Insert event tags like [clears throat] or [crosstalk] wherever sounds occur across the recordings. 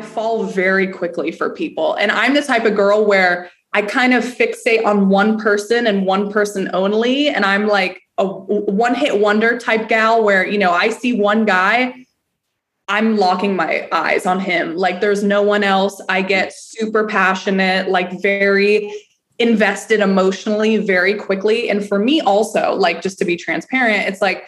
I fall very quickly for people. And I'm the type of girl where I kind of fixate on one person and one person only. And I'm like a one hit wonder type gal where, you know, I see one guy, I'm locking my eyes on him. Like there's no one else. I get super passionate, like very invested emotionally very quickly. And for me, also, like just to be transparent, it's like,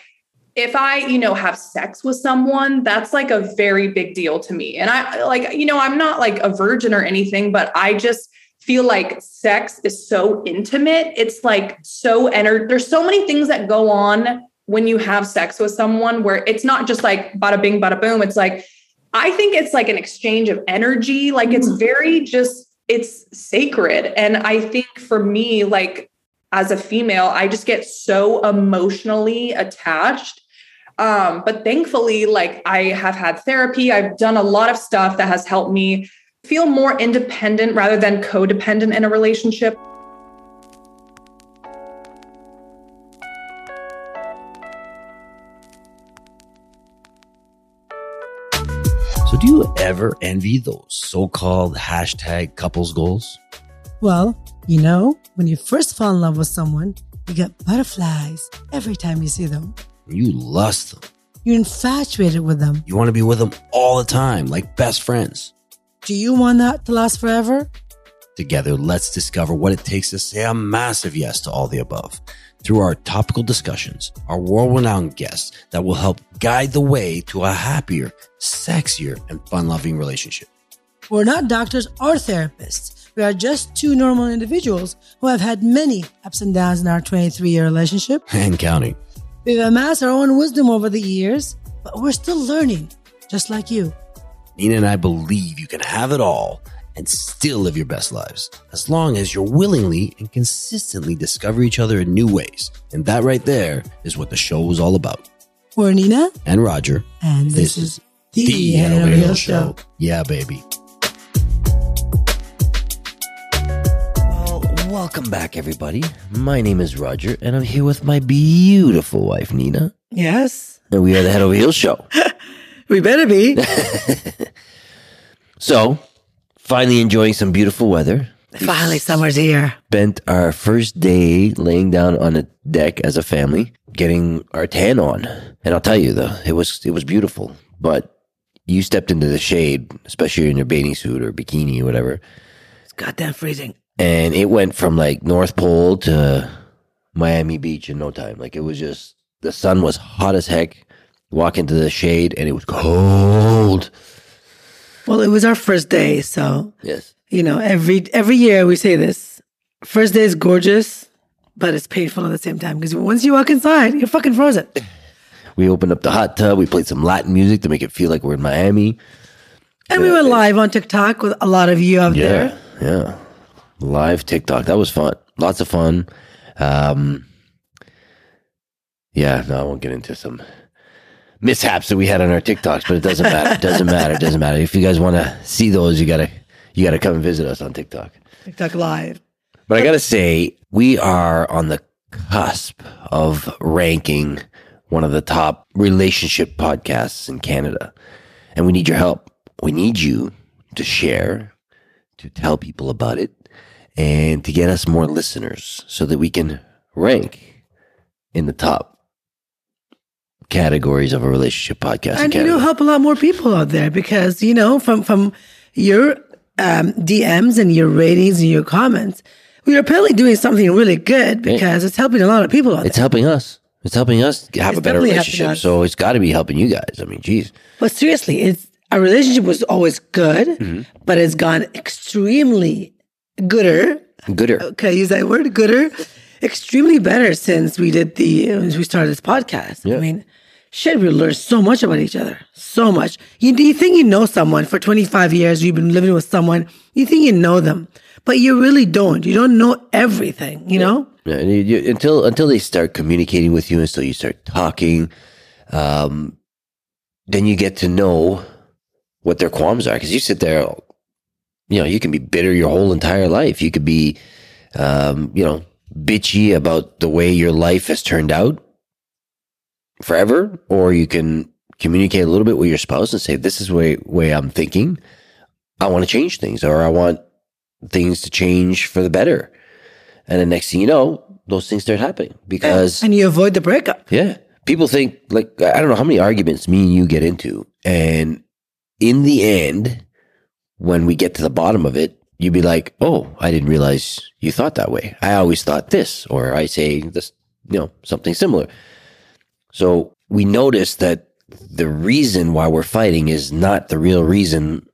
if I, you know, have sex with someone, that's like a very big deal to me. And I like, you know, I'm not like a virgin or anything, but I just feel like sex is so intimate. It's like so ener- there's so many things that go on when you have sex with someone where it's not just like bada bing, bada boom. It's like, I think it's like an exchange of energy. Like it's mm. very just, it's sacred. And I think for me, like as a female, I just get so emotionally attached um, but thankfully, like I have had therapy, I've done a lot of stuff that has helped me feel more independent rather than codependent in a relationship. So, do you ever envy those so called hashtag couples goals? Well, you know, when you first fall in love with someone, you get butterflies every time you see them. You lust them. You're infatuated with them. You want to be with them all the time, like best friends. Do you want that to last forever? Together, let's discover what it takes to say a massive yes to all the above through our topical discussions, our world renowned guests that will help guide the way to a happier, sexier, and fun loving relationship. We're not doctors or therapists. We are just two normal individuals who have had many ups and downs in our 23 year relationship. [laughs] And counting. We've amassed our own wisdom over the years, but we're still learning, just like you. Nina and I believe you can have it all and still live your best lives as long as you're willingly and consistently discover each other in new ways. And that right there is what the show is all about. We're Nina and Roger, and this, this is the, Head Over show. show. Yeah, baby. Welcome back, everybody. My name is Roger, and I'm here with my beautiful wife, Nina. Yes. And we are the Head Over Heels Show. [laughs] we better be. [laughs] so, finally enjoying some beautiful weather. Finally, summer's here. Spent our first day laying down on a deck as a family, getting our tan on. And I'll tell you, though, it was it was beautiful. But you stepped into the shade, especially in your bathing suit or bikini or whatever. It's goddamn freezing and it went from like North Pole to Miami Beach in no time. Like it was just the sun was hot as heck. Walk into the shade and it was cold. Well, it was our first day, so yes, you know every every year we say this. First day is gorgeous, but it's painful at the same time because once you walk inside, you're fucking frozen. [laughs] We opened up the hot tub. We played some Latin music to make it feel like we're in Miami. And we went live on TikTok with a lot of you out yeah, there. Yeah live TikTok. That was fun. Lots of fun. Um, yeah, no, I won't get into some mishaps that we had on our TikToks, but it doesn't matter. It doesn't matter. It doesn't matter. If you guys want to see those, you gotta you gotta come and visit us on TikTok. TikTok live. But I gotta say, we are on the cusp of ranking one of the top relationship podcasts in Canada. And we need your help. We need you to share, to tell people about it, and to get us more listeners so that we can rank in the top categories of a relationship podcast. And you know, help a lot more people out there because you know from from your um, DMs and your ratings and your comments, we are apparently doing something really good because it's helping a lot of people out It's helping us. It's helping us have it's a better relationship. So it's got to be helping you guys. I mean, geez. But seriously, it's our relationship was always good, mm-hmm. but it's gone extremely gooder. Gooder. Okay, use that word, gooder. Extremely better since we did the as we started this podcast. Yeah. I mean, shit, we learned so much about each other. So much. You, you think you know someone for 25 years, you've been living with someone, you think you know them, but you really don't. You don't know everything, you know? Yeah, and you, you, until until they start communicating with you, and so you start talking, um, then you get to know what their qualms are. Because you sit there you know, you can be bitter your whole entire life. You could be, um, you know, bitchy about the way your life has turned out forever, or you can communicate a little bit with your spouse and say, "This is the way way I'm thinking. I want to change things or I want things to change for the better. And the next thing you know, those things start happening because and you avoid the breakup. yeah. People think like I don't know how many arguments me and you get into, and in the end, when we get to the bottom of it, you'd be like, "Oh, I didn't realize you thought that way. I always thought this," or I say this, you know, something similar. So we notice that the reason why we're fighting is not the real reason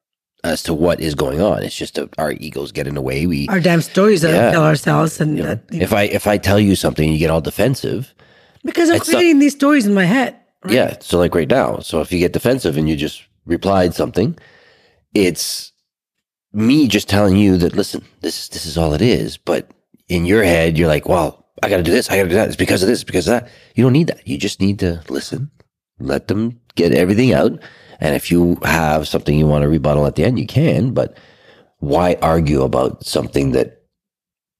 as to what is going on. It's just that our egos get in the way. We Our damn stories that Yeah. we tell ourselves, and you know, that, if I if I tell you something you get all defensive, because I'm not- creating these stories in my head. right? Yeah. So like right now, so if you get defensive and you just replied something, it's me just telling you that listen, this is this is all it is. But in your head, you're like, well, I got to do this, I got to do that. It's because of this, because of that. You don't need that. You just need to listen, let them get everything out, and if you have something you want to rebuttal at the end, you can. But why argue about something that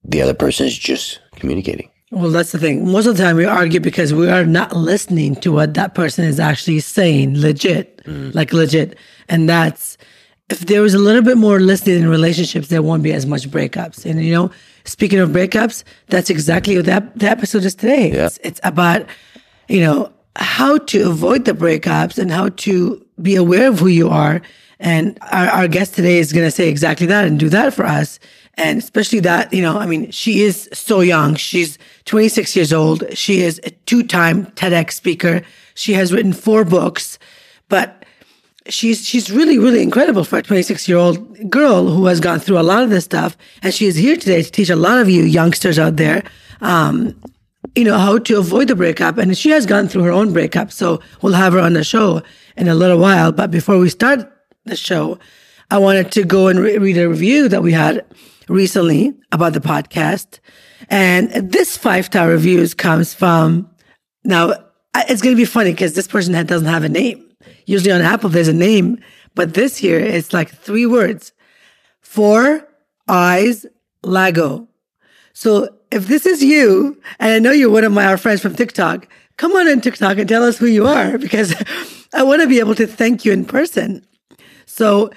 the other person is just communicating? Well, that's the thing. Most of the time, we argue because we are not listening to what that person is actually saying, legit, mm. like legit. And that's if there was a little bit more listening in relationships, there won't be as much breakups. And you know, speaking of breakups, that's exactly what that the episode is today. Yeah. It's, it's about you know how to avoid the breakups and how to be aware of who you are. And our, our guest today is going to say exactly that and do that for us. And especially that, you know, I mean, she is so young. She's 26 years old. She is a two time TEDx speaker. She has written four books, but she's she's really really incredible for a 26 year old girl who has gone through a lot of this stuff. And she is here today to teach a lot of you youngsters out there um, you know how to avoid the breakup. And she has gone through her own breakup so we'll have her on the show in a little while. But before we start the show i wanted to go and re- read a review that we had recently about the podcast. And this five star reviews comes from now it's going to be funny because this person doesn't have a name Usually on Apple, there's a name, but this here it's like three words Four Eyes Lago. So if this is you, and I know you're one of my our friends from TikTok, come on in TikTok and tell us who you are [laughs] because I want to be able to thank you in person. So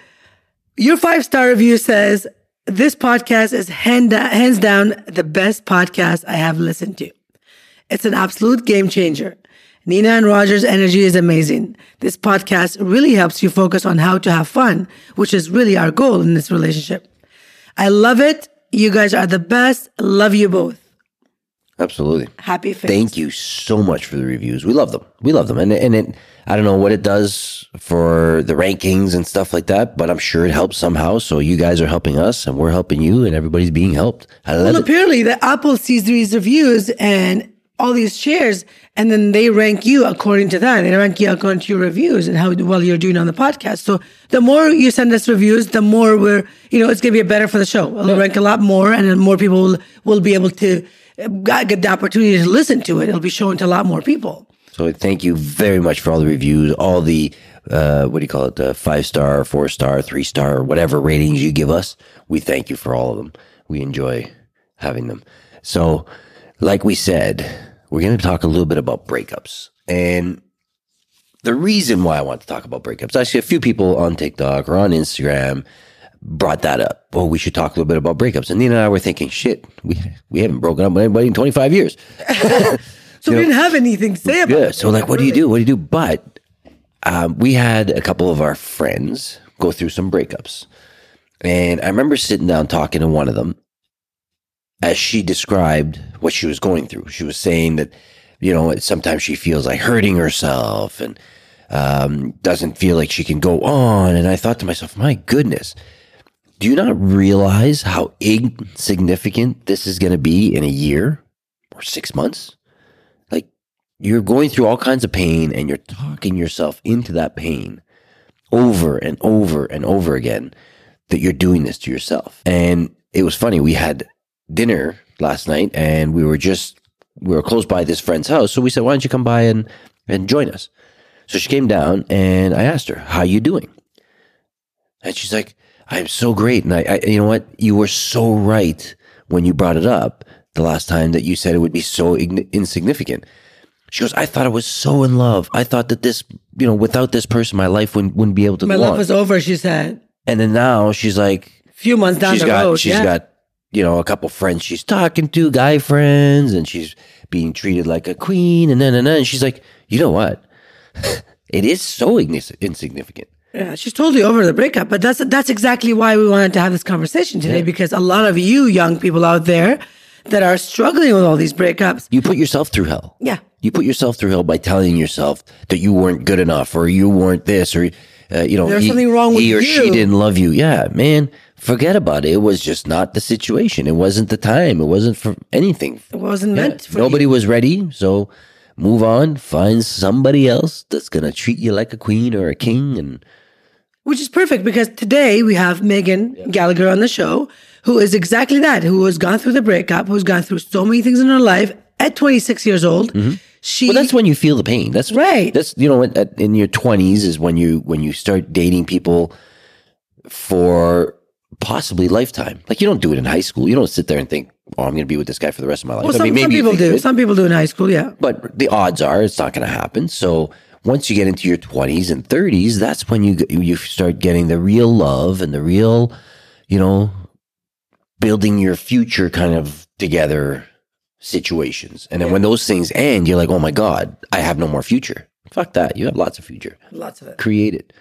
your five star review says, This podcast is hand, hands down the best podcast I have listened to. It's an absolute game changer. Nina and Roger's energy is amazing. This podcast really helps you focus on how to have fun, which is really our goal in this relationship. I love it. You guys are the best. Love you both. Absolutely. Happy face. Thank you so much for the reviews. We love them. We love them. And and it I don't know what it does for the rankings and stuff like that, but I'm sure it helps somehow. So you guys are helping us and we're helping you and everybody's being helped. I love Well, it. apparently the Apple sees these reviews and all these shares, and then they rank you according to that. They rank you according to your reviews and how well you're doing on the podcast. So the more you send us reviews, the more we're, you know, it's going to be better for the show. It'll rank a lot more, and then more people will, will be able to uh, get the opportunity to listen to it. It'll be shown to a lot more people. So thank you very much for all the reviews, all the uh, what do you call it, the five star, four star, three star, whatever ratings you give us. We thank you for all of them. We enjoy having them. So, like we said, we're going to talk a little bit about breakups and the reason why I want to talk about breakups. Actually, a few people on TikTok or on Instagram brought that up. Well, we should talk a little bit about breakups. And Nina and I were thinking, shit, we we haven't broken up with anybody in 25 years. [laughs] So we didn't have anything to say about Yeah. it. So like, what do you do? What do you do? But um, we had a couple of our friends go through some breakups, and I remember sitting down talking to one of them as she described what she was going through. She was saying that you know sometimes she feels like hurting herself and um, doesn't feel like she can go on. And I thought to myself, my goodness. Do you not realize how insignificant this is going to be in a year or six months? Like you're going through all kinds of pain and you're talking yourself into that pain over and over and over again that you're doing this to yourself. And it was funny. We had dinner last night and we were just, we were close by this friend's house. So we said, why don't you come by and, and join us? So she came down and I asked her, how you doing? And she's like, I'm so great. And I, I, you know what? You were so right when you brought it up the last time that you said it would be so ign- insignificant. She goes, I thought I was so in love. I thought that this, you know, without this person, my life wouldn't, wouldn't be able to My life on. was over, she said. And then now she's like, a few months down she's the got road. she's yeah. got you know a couple friends she's talking to guy friends and she's being treated like a queen and then and then she's like you know what [laughs] it is so insignificant Yeah, she's totally over the breakup, but that's that's exactly why we wanted to have this conversation today Yeah. because a lot of you young people out there that are struggling with all these breakups. you put yourself through hell Yeah. you put yourself through hell by telling yourself that you weren't good enough or you weren't this or uh, you know There's he, something wrong with he or you. she didn't love you yeah man forget about it it was just not the situation it wasn't the time it wasn't for anything It wasn't Yeah. meant for Nobody you. was ready. So move on, find somebody else that's going to treat you like a queen or a king. And Which is perfect because today we have Megan Gallagher on the show, who is exactly that, who has gone through the breakup, who's gone through so many things in her life at 26 years old. Mm-hmm. She well, that's when you feel the pain. That's Right. That's, you know, at, in your 20s is when you, when you start dating people for possibly lifetime. Like you don't do it in high school. You don't sit there and think, oh, I'm going to be with this guy for the rest of my life. well, I some, mean, some people do. it, Some people do in high school, yeah. but the odds are it's not going to happen. So once you get into your 20s and 30s, that's when you you start getting the real love and the real, you know, building your future kind of together situations. And then when those things end, you're like, "Oh my god, I have no more future." Fuck that. You have lots of future. Lots of it. Create it.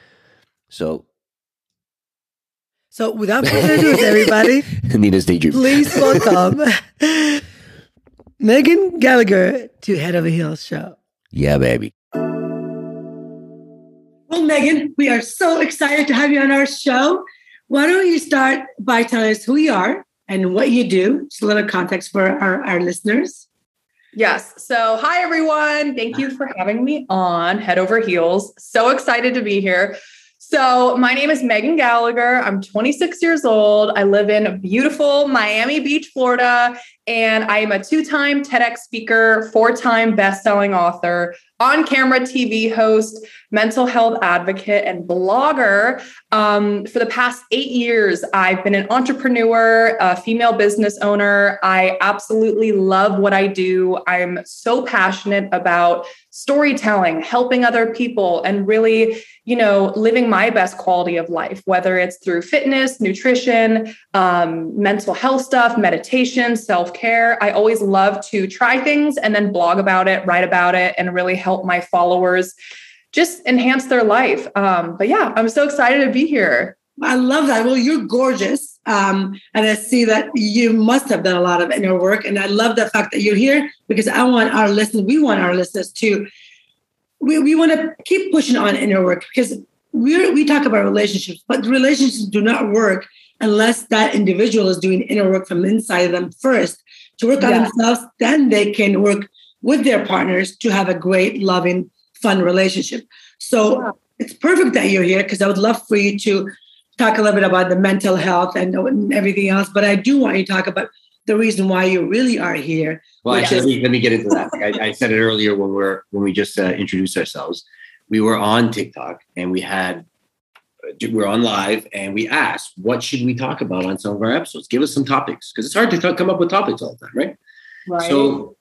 So, So without further ado, everybody, [laughs] Nina's daydream. please welcome [laughs] Megan Gallagher to Head Over Heels show. Yeah, baby. Well, Megan, we are so excited to have you on our show. Why don't you start by telling us who you are and what you do? Just a little context for our, our listeners. Yes. So, hi, everyone. Thank you for having me on Head Over Heels. So excited to be here. So, my name is Megan Gallagher. I'm 26 years old. I live in beautiful Miami Beach, Florida, and I am a two time TEDx speaker, four time best selling author, on camera TV host, mental health advocate, and blogger. Um, for the past eight years, I've been an entrepreneur, a female business owner. I absolutely love what I do. I'm so passionate about storytelling, helping other people, and really, you know, living my best quality of life, whether it's through fitness, nutrition, um, mental health stuff, meditation, self care. I always love to try things and then blog about it, write about it, and really help my followers just enhance their life. Um, but yeah, I'm so excited to be here. I love that. Well, you're gorgeous. Um, and I see that you must have done a lot of inner work. And I love the fact that you're here because I want our listeners, we want our listeners to, we, we want to keep pushing on inner work because we we talk about relationships, but relationships do not work unless that individual is doing inner work from inside of them first to work on Yeah. themselves. Then they can work with their partners to have a great, loving, fun relationship. So Yeah. it's perfect that you're here because I would love for you to talk a little bit about the mental health and, and everything else. But I do want you to talk about the reason why you really are here. Well, actually, is- let me, let me get into that. I, I said it earlier when we're when we just uh, introduced ourselves. We were on TikTok and we had we we're on live and we asked what should we talk about on some of our episodes. Give us some topics because it's hard to co- come up with topics all the time, right? Right. So,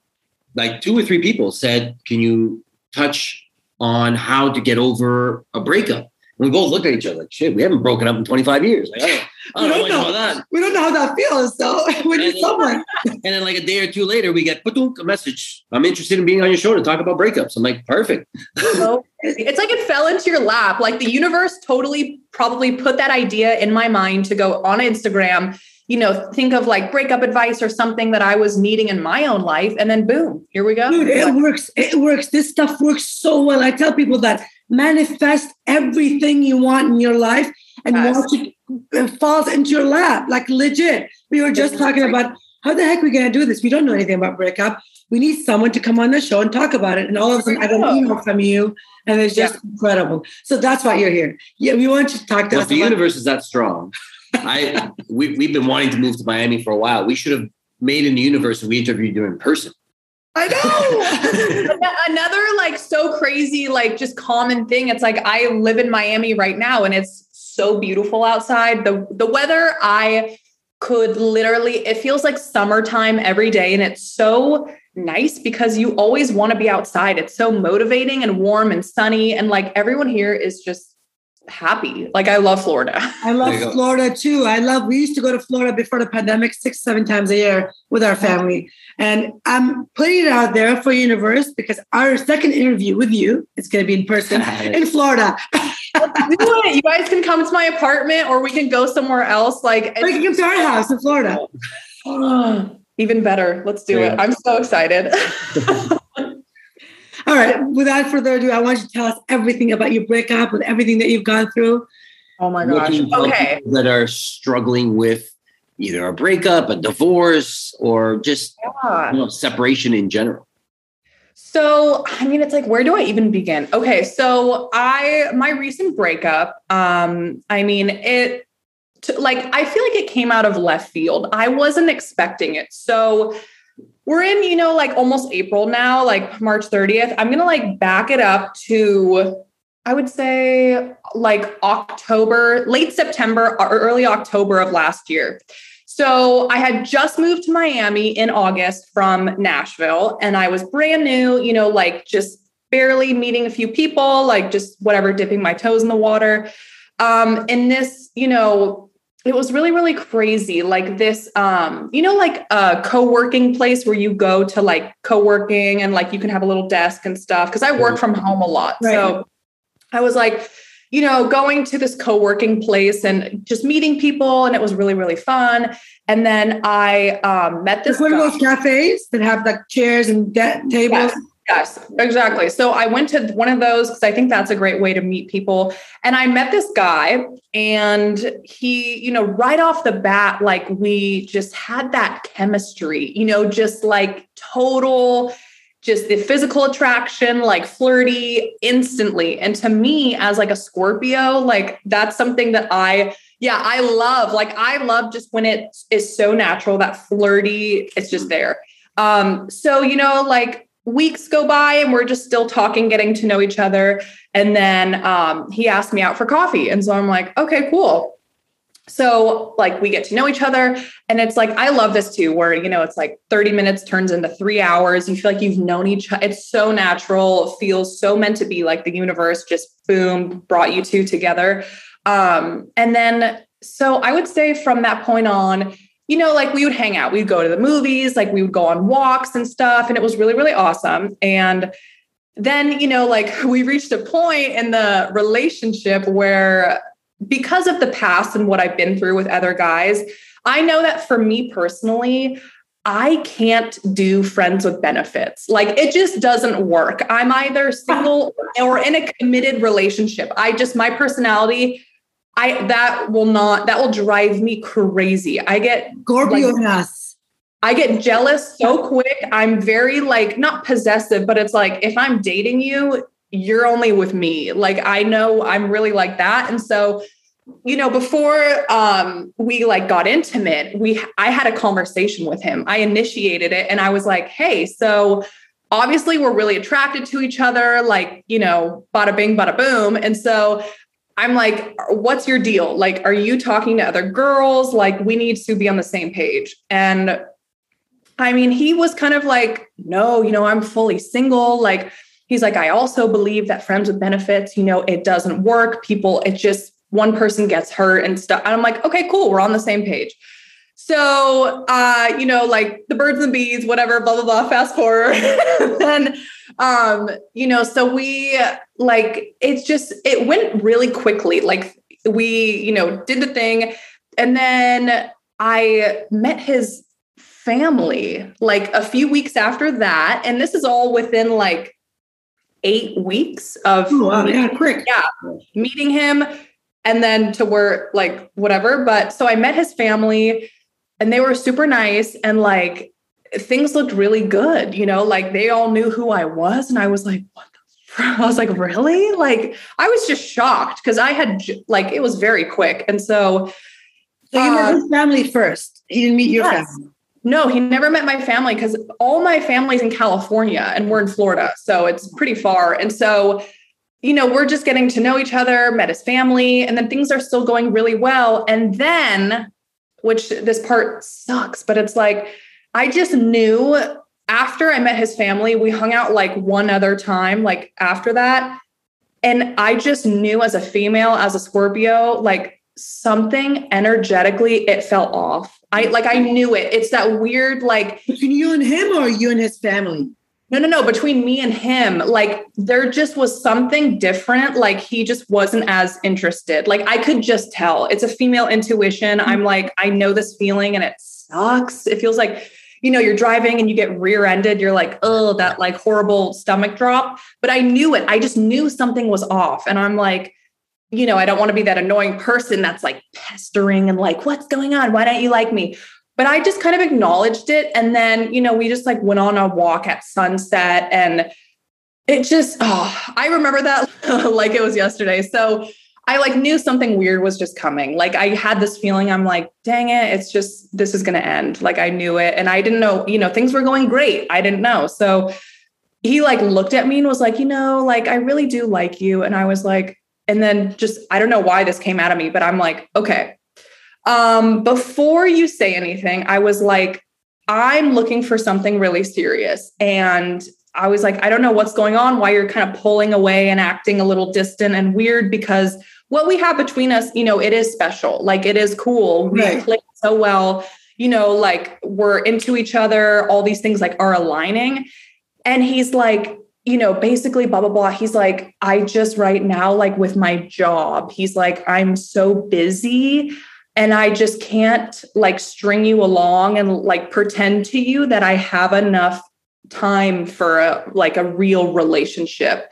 like two or three people said, "Can you touch on how to get over a breakup?" And we both looked at each other like, "Shit, we haven't broken up in 25 years." Like, I don't, I don't know much about that. We don't know how that feels. So [laughs] when you're someone, [laughs] And then like a day or two later, we get "Patunk," a message. I'm interested in being on your show to talk about breakups. I'm like, perfect. [laughs] so it's like it fell into your lap. Like the universe totally probably put that idea in my mind to go on Instagram, you know, think of like breakup advice or something that I was needing in my own life. And then boom, here we go. dude, it works. It works. This stuff works so well. I tell people that manifest everything you want in your life and Yes. watch it uh, it falls into your lap. Like legit. We were just talking about how the heck are we gonna do this? We don't know anything about breakup. We need someone to come on the show and talk about it. And all of a sudden I got an email from you and it's just incredible. So that's why you're here. Yeah, we want you to talk to Well, us the about universe is that strong, I we, we've been wanting to move to Miami for a while. We should have made in the universe we interviewed you in person. I know. [laughs] Another like so crazy, like just common thing. It's like I live in Miami right now and it's so beautiful outside. The the weather I could literally it feels like summertime every day and it's so nice because you always want to be outside. It's so motivating and warm and sunny and like everyone here is just happy. Like I love Florida. [laughs] I love Florida too. I love we used to go to Florida before the pandemic six, seven times a year with our family. And I'm putting it out there for universe because our second interview with you is gonna be in person [laughs] in Florida. Do it. You guys can come to my apartment or we can go somewhere else. Like we can come to our house in Florida. [gasps] Even better. Let's do yeah. it. I'm so excited. [laughs] All right. Without further ado, I want you to tell us everything about your breakup and everything that you've gone through. Oh my gosh. Okay. That are struggling with either a breakup, a divorce, or just yeah. you know, separation in general. So, I mean, it's like, where do I even begin? Okay. So I, my recent breakup, um, I mean, it, like, I feel like it came out of left field. I wasn't expecting it. So we're in, you know, like almost April now, like March 30th. I'm going to like back it up to, I would say like October, late September or early October of last year. So I had just moved to Miami in August from Nashville and I was brand new, you know, like just barely meeting a few people, like just whatever, dipping my toes in the water. Um, and this, you know, it was really really crazy. Like this um you know like a co-working place where you go to like co-working and like you can have a little desk and stuff? Because i work from home a lot. Right. so i was like you know going to this co-working place and just meeting people and it was really really fun. And then i um met this one of those cafes that have like chairs and de- tables? Yes. Yes, exactly. So I went to one of those because I think that's a great way to meet people. And I met this guy, and he, you know, right off the bat, like we just had that chemistry, you know, just like total, just the physical attraction, like flirty instantly. And to me, as like a Scorpio, like that's something that I, yeah, I love. Like I love just when it is so natural, that flirty, it's just there. Um, so, you know, like weeks go by and we're just still talking, getting to know each other. And then um, he asked me out for coffee. And so I'm like, okay, cool. So, like, we get to know each other. And it's like, I love this too, where, you know, it's like 30 minutes turns into three hours. You feel like you've known each other. It's so natural. It feels so meant to be like the universe just boom, brought you two together. Um, and then, so I would say from that point on, you know, like we would hang out, we'd go to the movies, like we would go on walks and stuff. And it was really, really awesome. And then, you know, like [laughs] we reached a point in the relationship where because of the past and what I've been through with other guys, I know that for me personally, I can't do friends with benefits. Like it just doesn't work. I'm either single [laughs] or in a committed relationship. I just, my personality I that will not that will drive me crazy. I get Like, I get jealous so quick. I'm very like not possessive, but it's like if I'm dating you, you're only with me. Like I know I'm really like that. And so, you know, before um we like got intimate, we I had a conversation with him. I initiated it and I was like, "Hey, so obviously we're really attracted to each other, like, you know, bada bing, bada boom." And so I'm like, what's your deal? Like, are you talking to other girls? Like, we need to be on the same page. And I mean, he was kind of like, no, you know, I'm fully single. Like, he's like, I also believe that friends with benefits, you know, it doesn't work. People, it just one person gets hurt and stuff. And I'm like, okay, cool. We're on the same page. So, uh, you know, like the birds and bees, whatever, blah, blah, blah, fast forward. [laughs] then, um, you know, so we like, it's just, it went really quickly. Like we, you know, did the thing. And then I met his family like a few weeks after that. And this is all within like eight weeks of oh, wow, yeah, quick. Yeah. Meeting him and then to work like whatever. But so I met his family and they were super nice and like things looked really good, you know, like they all knew who I was. And I was like, what the I was like, really? Like, I was just shocked because I had like it was very quick. And so So you uh, met his family first. He didn't meet your yes. family. No, he never met my family because all my family's in California and we're in Florida. So it's pretty far. And so, you know, we're just getting to know each other, met his family, and then things are still going really well. And then which this part sucks, but it's like I just knew after I met his family, we hung out like one other time, like after that. And I just knew as a female, as a Scorpio, like something energetically, it felt off. I like, I knew it. It's that weird, like between you and him or you and his family? No, no, no. Between me and him, like there just was something different. Like he just wasn't as interested. Like I could just tell. It's a female intuition. I'm mm-hmm. like, I know this feeling and it sucks. It feels like, you know, you're driving and you get rear ended. You're like, oh, that like horrible stomach drop. But I knew it. I just knew something was off. And I'm like, you know, I don't want to be that annoying person that's like pestering and like, what's going on? Why don't you like me? but I just kind of acknowledged it. And then, you know, we just like went on a walk at sunset and it just, oh, I remember that [laughs] like it was yesterday. So I like knew something weird was just coming. Like I had this feeling, I'm like, dang it, it's just, this is going to end. Like I knew it. And I didn't know, you know, things were going great. I didn't know. So he like looked at me and was like, you know, like I really do like you. And I was like, and then just, I don't know why this came out of me, but I'm like, okay, um, before you say anything, I was like, I'm looking for something really serious. And I was like, I don't know what's going on, why you're kind of pulling away and acting a little distant and weird because what we have between us, you know, it is special. Like it is cool. We right. play so well, you know, like we're into each other, all these things like are aligning. And he's like, you know, basically blah, blah, blah. He's like, I just right now, like with my job, he's like, I'm so busy and I just can't like string you along and like pretend to you that I have enough time for a like a real relationship.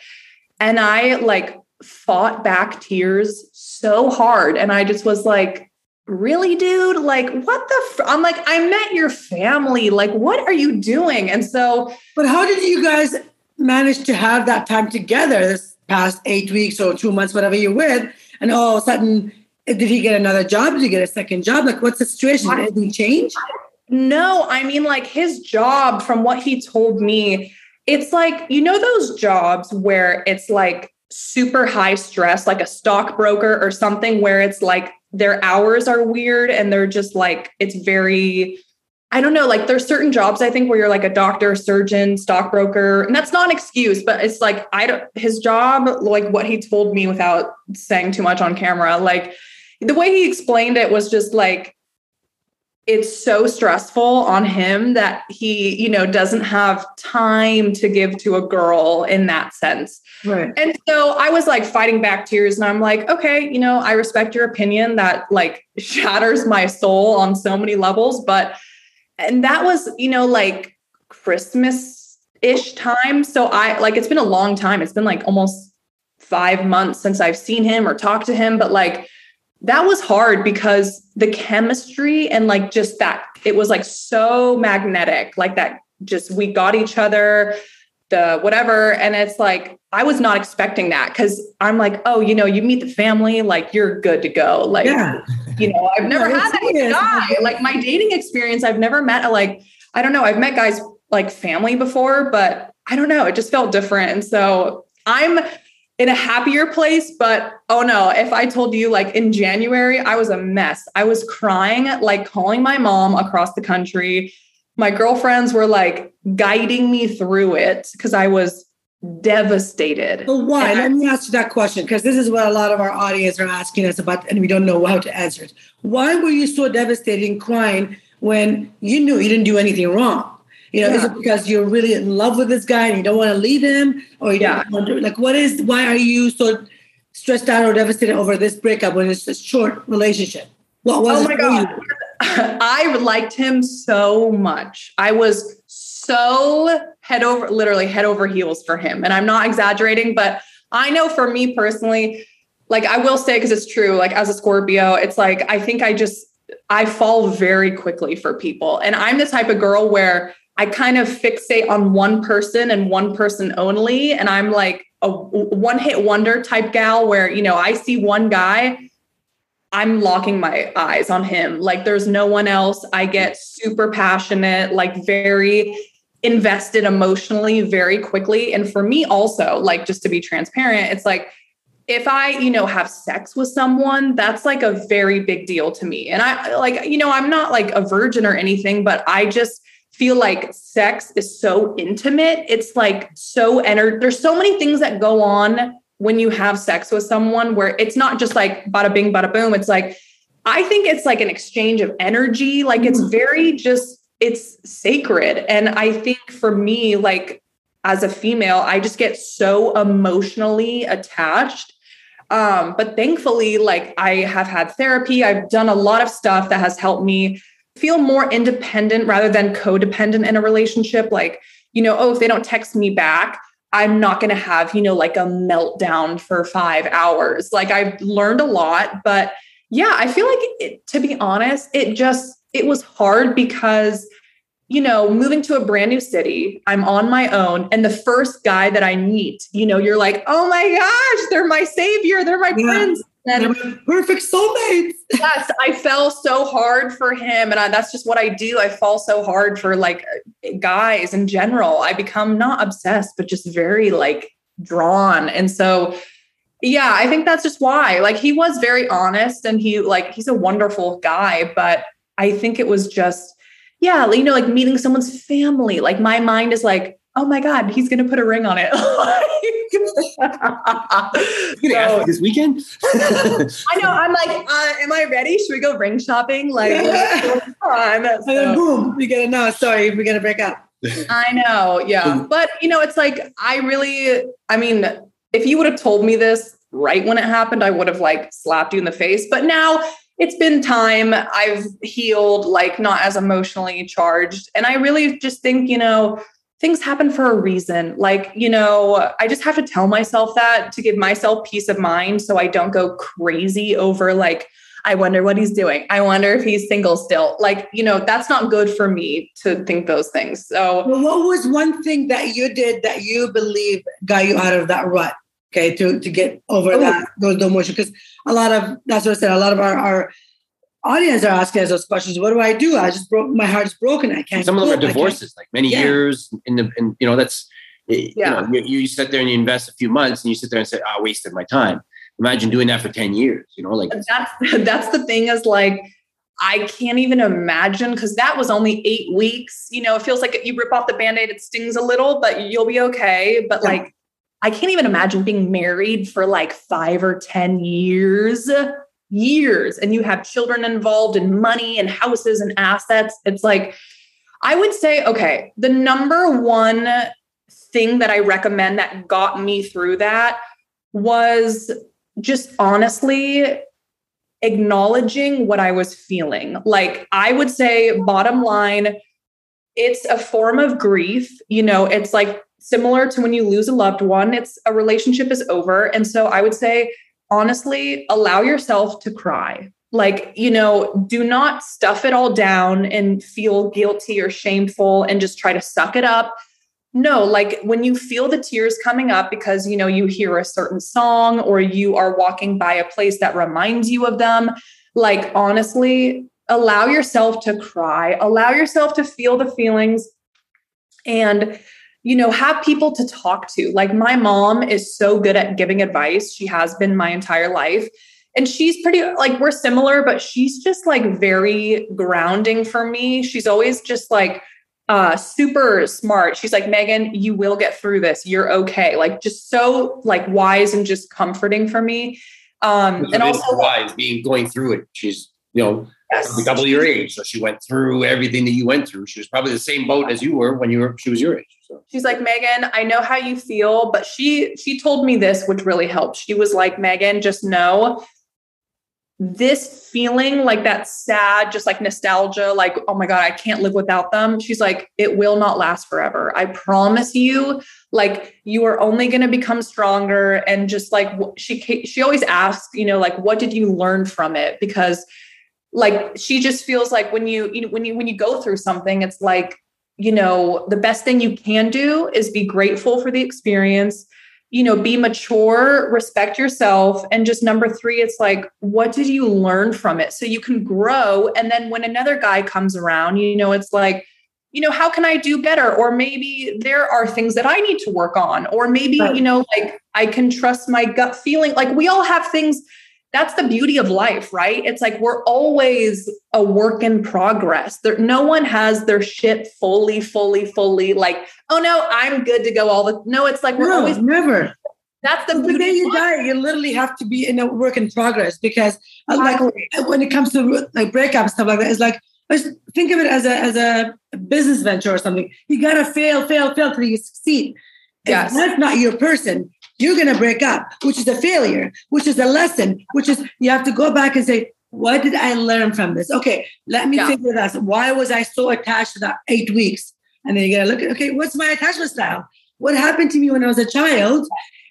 And I like fought back tears so hard and I just was like really dude like what the fr-? i'm like i met your family like what are you doing and so but how did you guys manage to have that time together this past eight weeks or two months whatever you're with and all of a sudden did he get another job? Did he get a second job? Like, what's the situation? Did he change? No, I mean, like his job, from what he told me, it's like, you know, those jobs where it's like super high stress, like a stockbroker or something, where it's like their hours are weird and they're just like, it's very, I don't know, like there's certain jobs I think where you're like a doctor, surgeon, stockbroker, and that's not an excuse, but it's like, I don't, his job, like what he told me without saying too much on camera, like, the way he explained it was just like it's so stressful on him that he you know doesn't have time to give to a girl in that sense. Right. And so i was like fighting back tears and i'm like okay you know i respect your opinion that like shatters my soul on so many levels but and that was you know like christmas ish time. So i like it's been a long time. It's been like almost 5 months since i've seen him or talked to him but like that was hard because the chemistry and like just that it was like so magnetic like that just we got each other the whatever. And it's like i was not expecting that because i'm like oh you know you meet the family like you're good to go. Like yeah. you know i've [laughs] never had that guy. Like my dating experience i've never met a like i don't know i've met guys like family before but i don't know it just felt different. And so i'm in a happier place. But oh no, if I told you like in January, I was a mess. I was crying, like calling my mom across the country. My girlfriends were like guiding me through it because I was devastated. But why? Let me ask you that question because this is what a lot of our audience are asking us about, and we don't know how to answer it. Why were you so devastated and crying when you knew you didn't do anything wrong? You know, yeah. is it because you're really in love with this guy and you don't want to leave him, or you yeah. don't want to, like what is? Why are you so stressed out or devastated over this breakup when it's a short relationship? What was? Oh my god, [laughs] I liked him so much. I was so head over, literally head over heels for him, and I'm not exaggerating, but I know for me personally, like I will say because it's true. Like as a Scorpio, it's like I think I just I fall very quickly for people, and I'm the type of girl where I kind of fixate on one person and one person only. And I'm like a one hit wonder type gal where, you know, I see one guy, I'm locking my eyes on him. Like there's no one else. I get super passionate, like very invested emotionally very quickly. And for me also, like just to be transparent, it's like, if I, you know, have sex with someone, that's like a very big deal to me. And I like, you know, I'm not like a virgin or anything, but I just, feel like sex is so intimate. It's like so ener- there's so many things that go on when you have sex with someone where it's not just like bada bing, bada boom. It's like, I think it's like an exchange of energy. Like it's mm. very just, it's sacred. And I think for me, like as a female, I just get so emotionally attached. Um, but thankfully, like I have had therapy, I've done a lot of stuff that has helped me feel more independent rather than codependent in a relationship. Like, you know, oh, if they don't text me back, I'm not going to have, you know, like a meltdown for five hours. Like I've learned a lot, but yeah, I feel like it, to be honest, it just, it was hard because, you know, moving to a brand new city, I'm on my own. And the first guy that I meet, you know, you're like, oh my gosh, they're my savior, they're my yeah. prince. And perfect soulmates. [laughs] yes, I fell so hard for him. And I, that's just what I do. I fall so hard for like guys in general. I become not obsessed, but just very like drawn. And so, yeah, I think that's just why. Like he was very honest and he like he's a wonderful guy, but I think it was just yeah, you know, like meeting someone's family. Like my mind is like, oh my God, he's gonna put a ring on it. [laughs] [laughs] you gonna so, ask this weekend? [laughs] I know. I'm like, uh, am I ready? Should we go ring shopping? Like, on? So, and then boom, we get a no. Sorry, we're gonna break up. I know, yeah, but you know, it's like I really, I mean, if you would have told me this right when it happened, I would have like slapped you in the face. But now it's been time. I've healed, like not as emotionally charged. And I really just think, you know, things happen for a reason. Like, you know, I just have to tell myself that to give myself peace of mind so I don't go crazy over like, I wonder what he's doing. I wonder if he's single still. Like, you know, that's not good for me to think those things. So, well, what was one thing that you did that you believe got you out of that rut? Okay, to to get over oh. that those emotions because a lot of that's what I said. A lot of our, our audience are asking us those questions. What do I do? I just broke my heart is broken. I can't. Some of them are divorces, like many yeah. years in the, and you know that's eh, yeah. You, know, you, you sit there and you invest a few months and you sit there and say, oh, I wasted my time. Imagine doing that for 10 years, you know, like that's, [laughs] that's the thing is like, I can't even imagine because that was only eight weeks. You know, it feels like you rip off the band aid, it stings a little, but you'll be okay. But yeah. like, I can't even imagine being married for like five or 10 years years and you have children involved in money and houses and assets, it's like, I would say, okay, the number one thing that I recommend that got me through that was just honestly acknowledging what I was feeling. Like, I would say, bottom line, it's a form of grief. You know, it's like similar to when you lose a loved one, it's a relationship is over. And so I would say, honestly, allow yourself to cry. Like, you know, do not stuff it all down and feel guilty or shameful and just try to suck it up. No, like when you feel the tears coming up because, you know, you hear a certain song or you are walking by a place that reminds you of them, like honestly, allow yourself to cry, allow yourself to feel the feelings. And you know, have people to talk to. Like my mom is so good at giving advice. She has been my entire life. And she's pretty like we're similar, but she's just like very grounding for me. She's always just like uh super smart. She's like, Megan, you will get through this. You're okay. Like just so like wise and just comforting for me. Um and also wise being going through it. She's you know yes. double your age. So she went through everything that you went through. She was probably the same boat as you were when you were she was your age. So. She's like, Megan, I know how you feel, but she she told me this, which really helped. She was like, Megan, just know this feeling like that sad, just like nostalgia, like, oh my God, I can't live without them. She's like, it will not last forever. I promise you, like, you are only going to become stronger. And just like she, she always asks, you know, like, what did you learn from it? Because like she just feels like when you, you know, when you, when you go through something, it's like, you know, the best thing you can do is be grateful for the experience, you know, be mature, respect yourself. And just number three, it's like, what did you learn from it? So you can grow. And then when another guy comes around, you know, it's like, you know, how can I do better? Or maybe there are things that I need to work on. Or maybe, right. you know, like I can trust my gut feeling. Like we all have things that's the beauty of life, right? It's like we're always a work in progress. There, no one has their shit fully, fully, fully like, oh no, I'm good to go all the no, it's like we're no, always never. That's the the day you die, you literally have to be in a work in progress because, uh, like, when it comes to like breakups stuff like that, it's like think of it as a as a business venture or something. You gotta fail, fail, fail till you succeed. Yes. If that's not your person, you're gonna break up, which is a failure, which is a lesson, which is you have to go back and say, what did I learn from this? Okay, let me yeah. figure this. Why was I so attached to that eight weeks? And then you gotta look at okay, what's my attachment style? What happened to me when I was a child?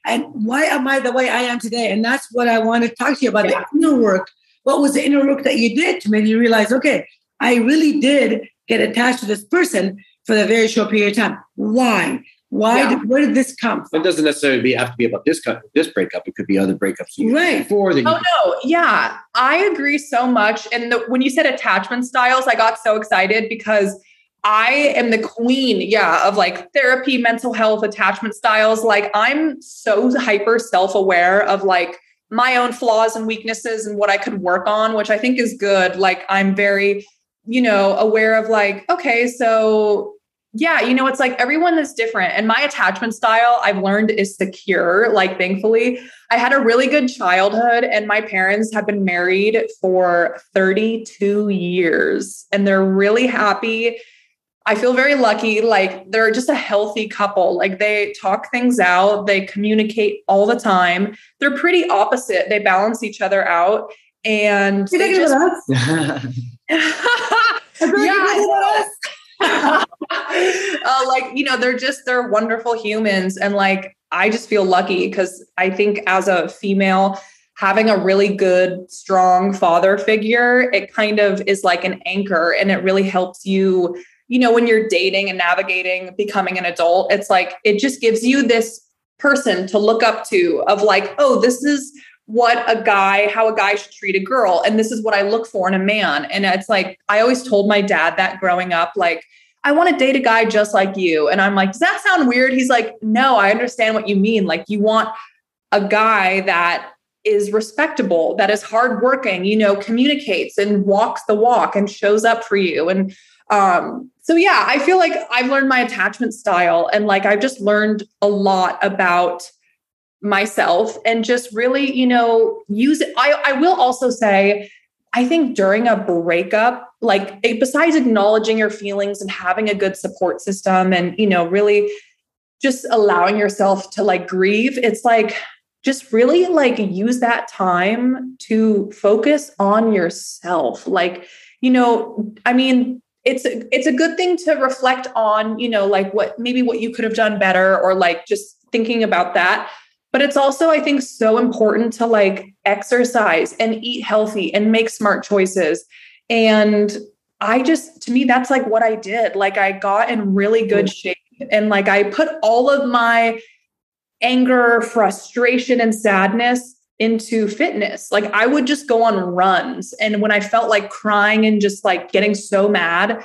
And why am I the way I am today? And that's what I want to talk to you about yeah. the inner work. What was the inner work that you did to make you realize, okay, I really did get attached to this person for a very short period of time. Why? Why? Yeah. Did, where did this come from? It doesn't necessarily be, have to be about this this breakup. It could be other breakups right. before. That oh no, yeah, I agree so much. And the, when you said attachment styles, I got so excited because I am the queen, yeah, of like therapy, mental health, attachment styles. Like I'm so hyper self aware of like my own flaws and weaknesses and what I could work on, which I think is good. Like I'm very, you know, aware of like, okay, so yeah, you know, it's like everyone is different. And my attachment style I've learned is secure. Like, thankfully, I had a really good childhood, and my parents have been married for 32 years and they're really happy. I feel very lucky. Like, they're just a healthy couple. Like, they talk things out, they communicate all the time. They're pretty opposite, they balance each other out. And you just, [laughs] yeah, [laughs] uh, like you know they're just they're wonderful humans. And like i just feel lucky because i think as a female having a really good strong father figure it kind of is like an anchor and it really helps you you know when you're dating and navigating becoming an adult it's like it just gives you this person to look up to of like oh this is what a guy, how a guy should treat a girl. And this is what I look for in a man. And it's like, I always told my dad that growing up, like, I want to date a guy just like you. And I'm like, does that sound weird? He's like, no, I understand what you mean. Like, you want a guy that is respectable, that is hardworking, you know, communicates and walks the walk and shows up for you. And um, so yeah, I feel like I've learned my attachment style and like I've just learned a lot about myself and just really, you know, use it. I, I will also say, I think during a breakup, like eh, besides acknowledging your feelings and having a good support system and, you know, really just allowing yourself to like grieve, it's like just really like use that time to focus on yourself. Like, you know, I mean, it's it's a good thing to reflect on, you know, like what maybe what you could have done better or like just thinking about that but it's also, I think, so important to like exercise and eat healthy and make smart choices. And I just, to me, that's like what I did. Like I got in really good shape and like I put all of my anger, frustration, and sadness into fitness. Like I would just go on runs. And when I felt like crying and just like getting so mad,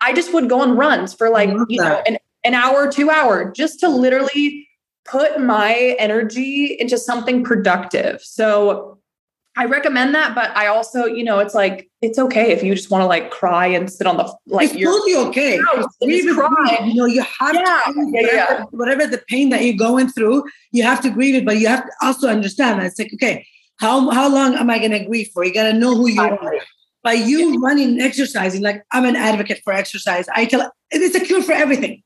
I just would go on runs for like, you know, an, an hour, two hour, just to literally put my energy into something productive. So I recommend that, but I also, you know, it's like it's okay if you just want to like cry and sit on the like. It's totally okay. Grieve cry. You know, you have yeah, to yeah, whatever, yeah. whatever the pain that you're going through, you have to grieve it, but you have to also understand that it's like, okay, how how long am I going to grieve for? You got to know who you are. By you yeah. running exercising, like I'm an advocate for exercise. I tell it's a cure for everything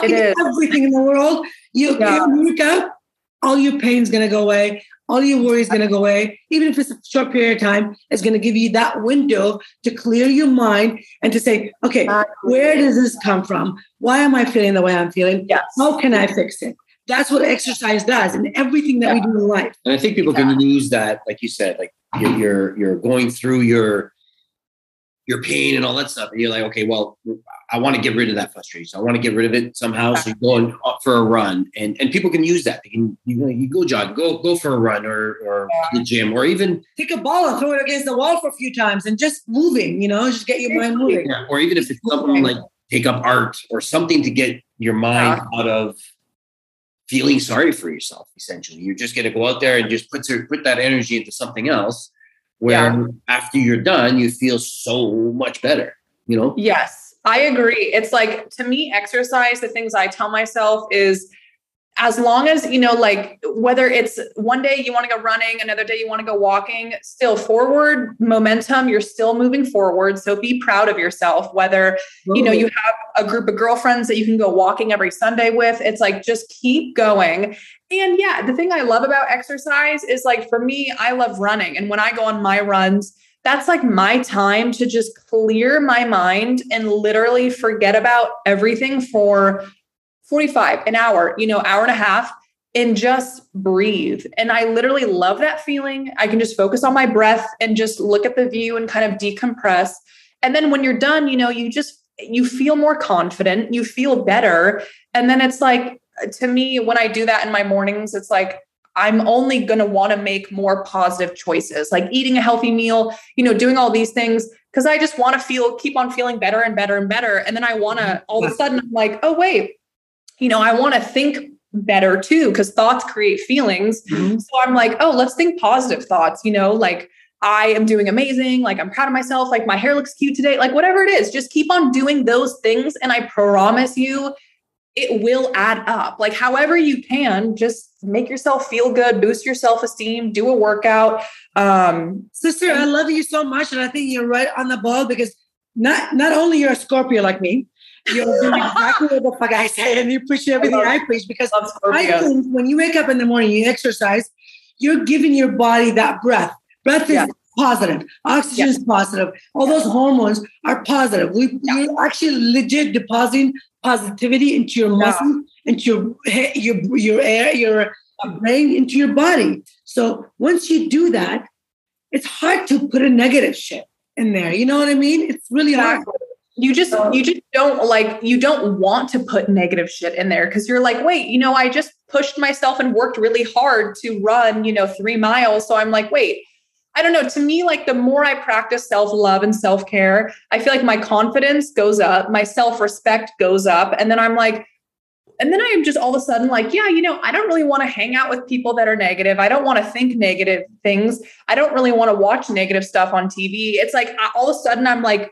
fucking everything in the world. You, yeah. you wake up, all your pain's gonna go away, all your worries gonna go away. Even if it's a short period of time, it's gonna give you that window to clear your mind and to say, okay, where does this come from? Why am I feeling the way I'm feeling? Yes. How can I fix it? That's what exercise does, and everything that yeah. we do in life. And I think people can use that, like you said, like you're, you're you're going through your your pain and all that stuff, and you're like, okay, well, I want to get rid of that frustration. I want to get rid of it somehow. So you go and, for a run, and and people can use that. They can you know you go jog, go go for a run, or or the gym, or even take a ball and throw it against the wall for a few times, and just moving. You know, just get your mind moving. Yeah. Or even if it's something like take up art or something to get your mind yeah. out of feeling sorry for yourself. Essentially, you're just going to go out there and just put put that energy into something else. Where yeah. after you're done, you feel so much better. You know. Yes I agree. It's like to me, exercise, the things I tell myself is as long as you know like whether it's one day you want to go running another day you want to go walking still forward momentum you're still moving forward. So be proud of yourself whether you know you have a group of girlfriends that you can go walking every sunday with it's like just keep going. And yeah the thing i love about exercise is like for me i love running. And when i go on my runs that's like my time to just clear my mind and literally forget about everything for 45, an hour, you know, hour and a half, and just breathe. And I literally love that feeling. I can just focus on my breath and just look at the view and kind of decompress. And then when you're done, you know, you just you feel more confident, you feel better. And then it's like to me when I do that in my mornings, it's like I'm only going to want to make more positive choices, like eating a healthy meal, you know, doing all these things because I just want to feel keep on feeling better and better and better. And then I want to all of a sudden I'm like, "Oh wait, you know, I want to think better too, because thoughts create feelings. Mm-hmm. So I'm like, oh, let's think positive thoughts, you know, like I am doing amazing, like I'm proud of myself, like my hair looks cute today, like whatever it is, just keep on doing those things. And I promise you, it will add up. Like, however you can, just make yourself feel good, boost your self esteem, do a workout. Um, Sister, and- I love you so much. And I think you're right on the ball because not, not only you're a Scorpio like me, you're doing exactly what the fuck I say, and you preach everything I preach because I think when you wake up in the morning, you exercise, you're giving your body that breath. Breath is yeah. positive, oxygen yeah. is positive, all those hormones are positive. We, yeah. You're actually legit depositing positivity into your muscles, into your your your air, your brain, into your body. So once you do that, it's hard to put a negative shit in there. You know what I mean? It's really hard you just you just don't like you don't want to put negative shit in there because you're like wait you know i just pushed myself and worked really hard to run you know three miles. So i'm like wait i don't know. To me like the more i practice self-love and self-care i feel like my confidence goes up my self-respect goes up and then i'm like and then i'm just all of a sudden like yeah you know i don't really want to hang out with people that are negative. I don't want to think negative things. I don't really want to watch negative stuff on tv it's like all of a sudden i'm like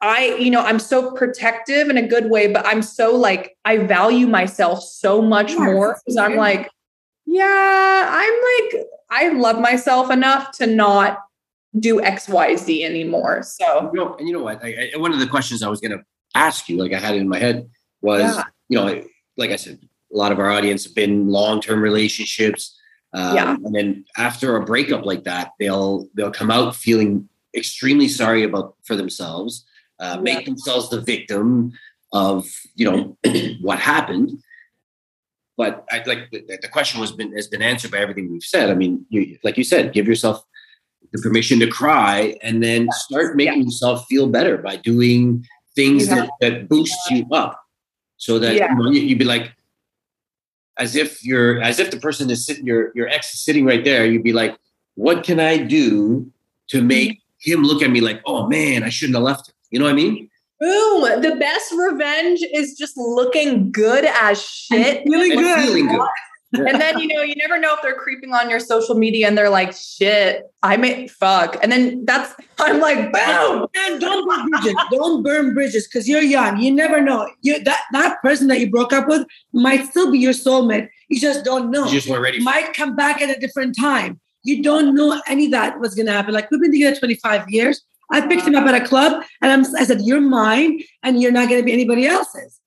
I, you know, I'm so protective in a good way, but I'm so like, I value myself so much yes, more because I'm like, yeah, I'm like, I love myself enough to not do XYZ anymore. So, you know, and you know what? I, I, one of the questions I was going to ask you, like I had it in my head, was, yeah. you know, like I said, a lot of our audience have been long term relationships. Um, yeah. And then after a breakup like that, they'll they'll come out feeling extremely sorry about for themselves uh, make themselves the victim of you know [clears throat] what happened. But I like the, the, question was been has been answered by everything we've said. I mean, you, like you said, give yourself the permission to cry, and then start making yeah. yourself feel better by doing things yeah. that, that boost you up, so that yeah. you know, you'd be like, as if you're as if the person is sitting your your ex is sitting right there. You'd be like, what can I do to make mm-hmm. him look at me like, oh man, I shouldn't have left him. You know what I mean? Boom. The best revenge is just looking good as shit. feeling good. Feeling good. and then you know you never know if they're creeping on your social media and they're like shit i may fuck. And then that's [laughs] i'm like boom! [laughs] And don't burn bridges. Don't burn bridges because you're young. You never know. You that that person that you broke up with might still be your soulmate. You just don't know. You just weren't ready might come back at a different time. You don't know any of that was going to happen. Like we've been together 25 years I picked him up at a club and I'm, i said, You're mine and you're not going to be anybody else's.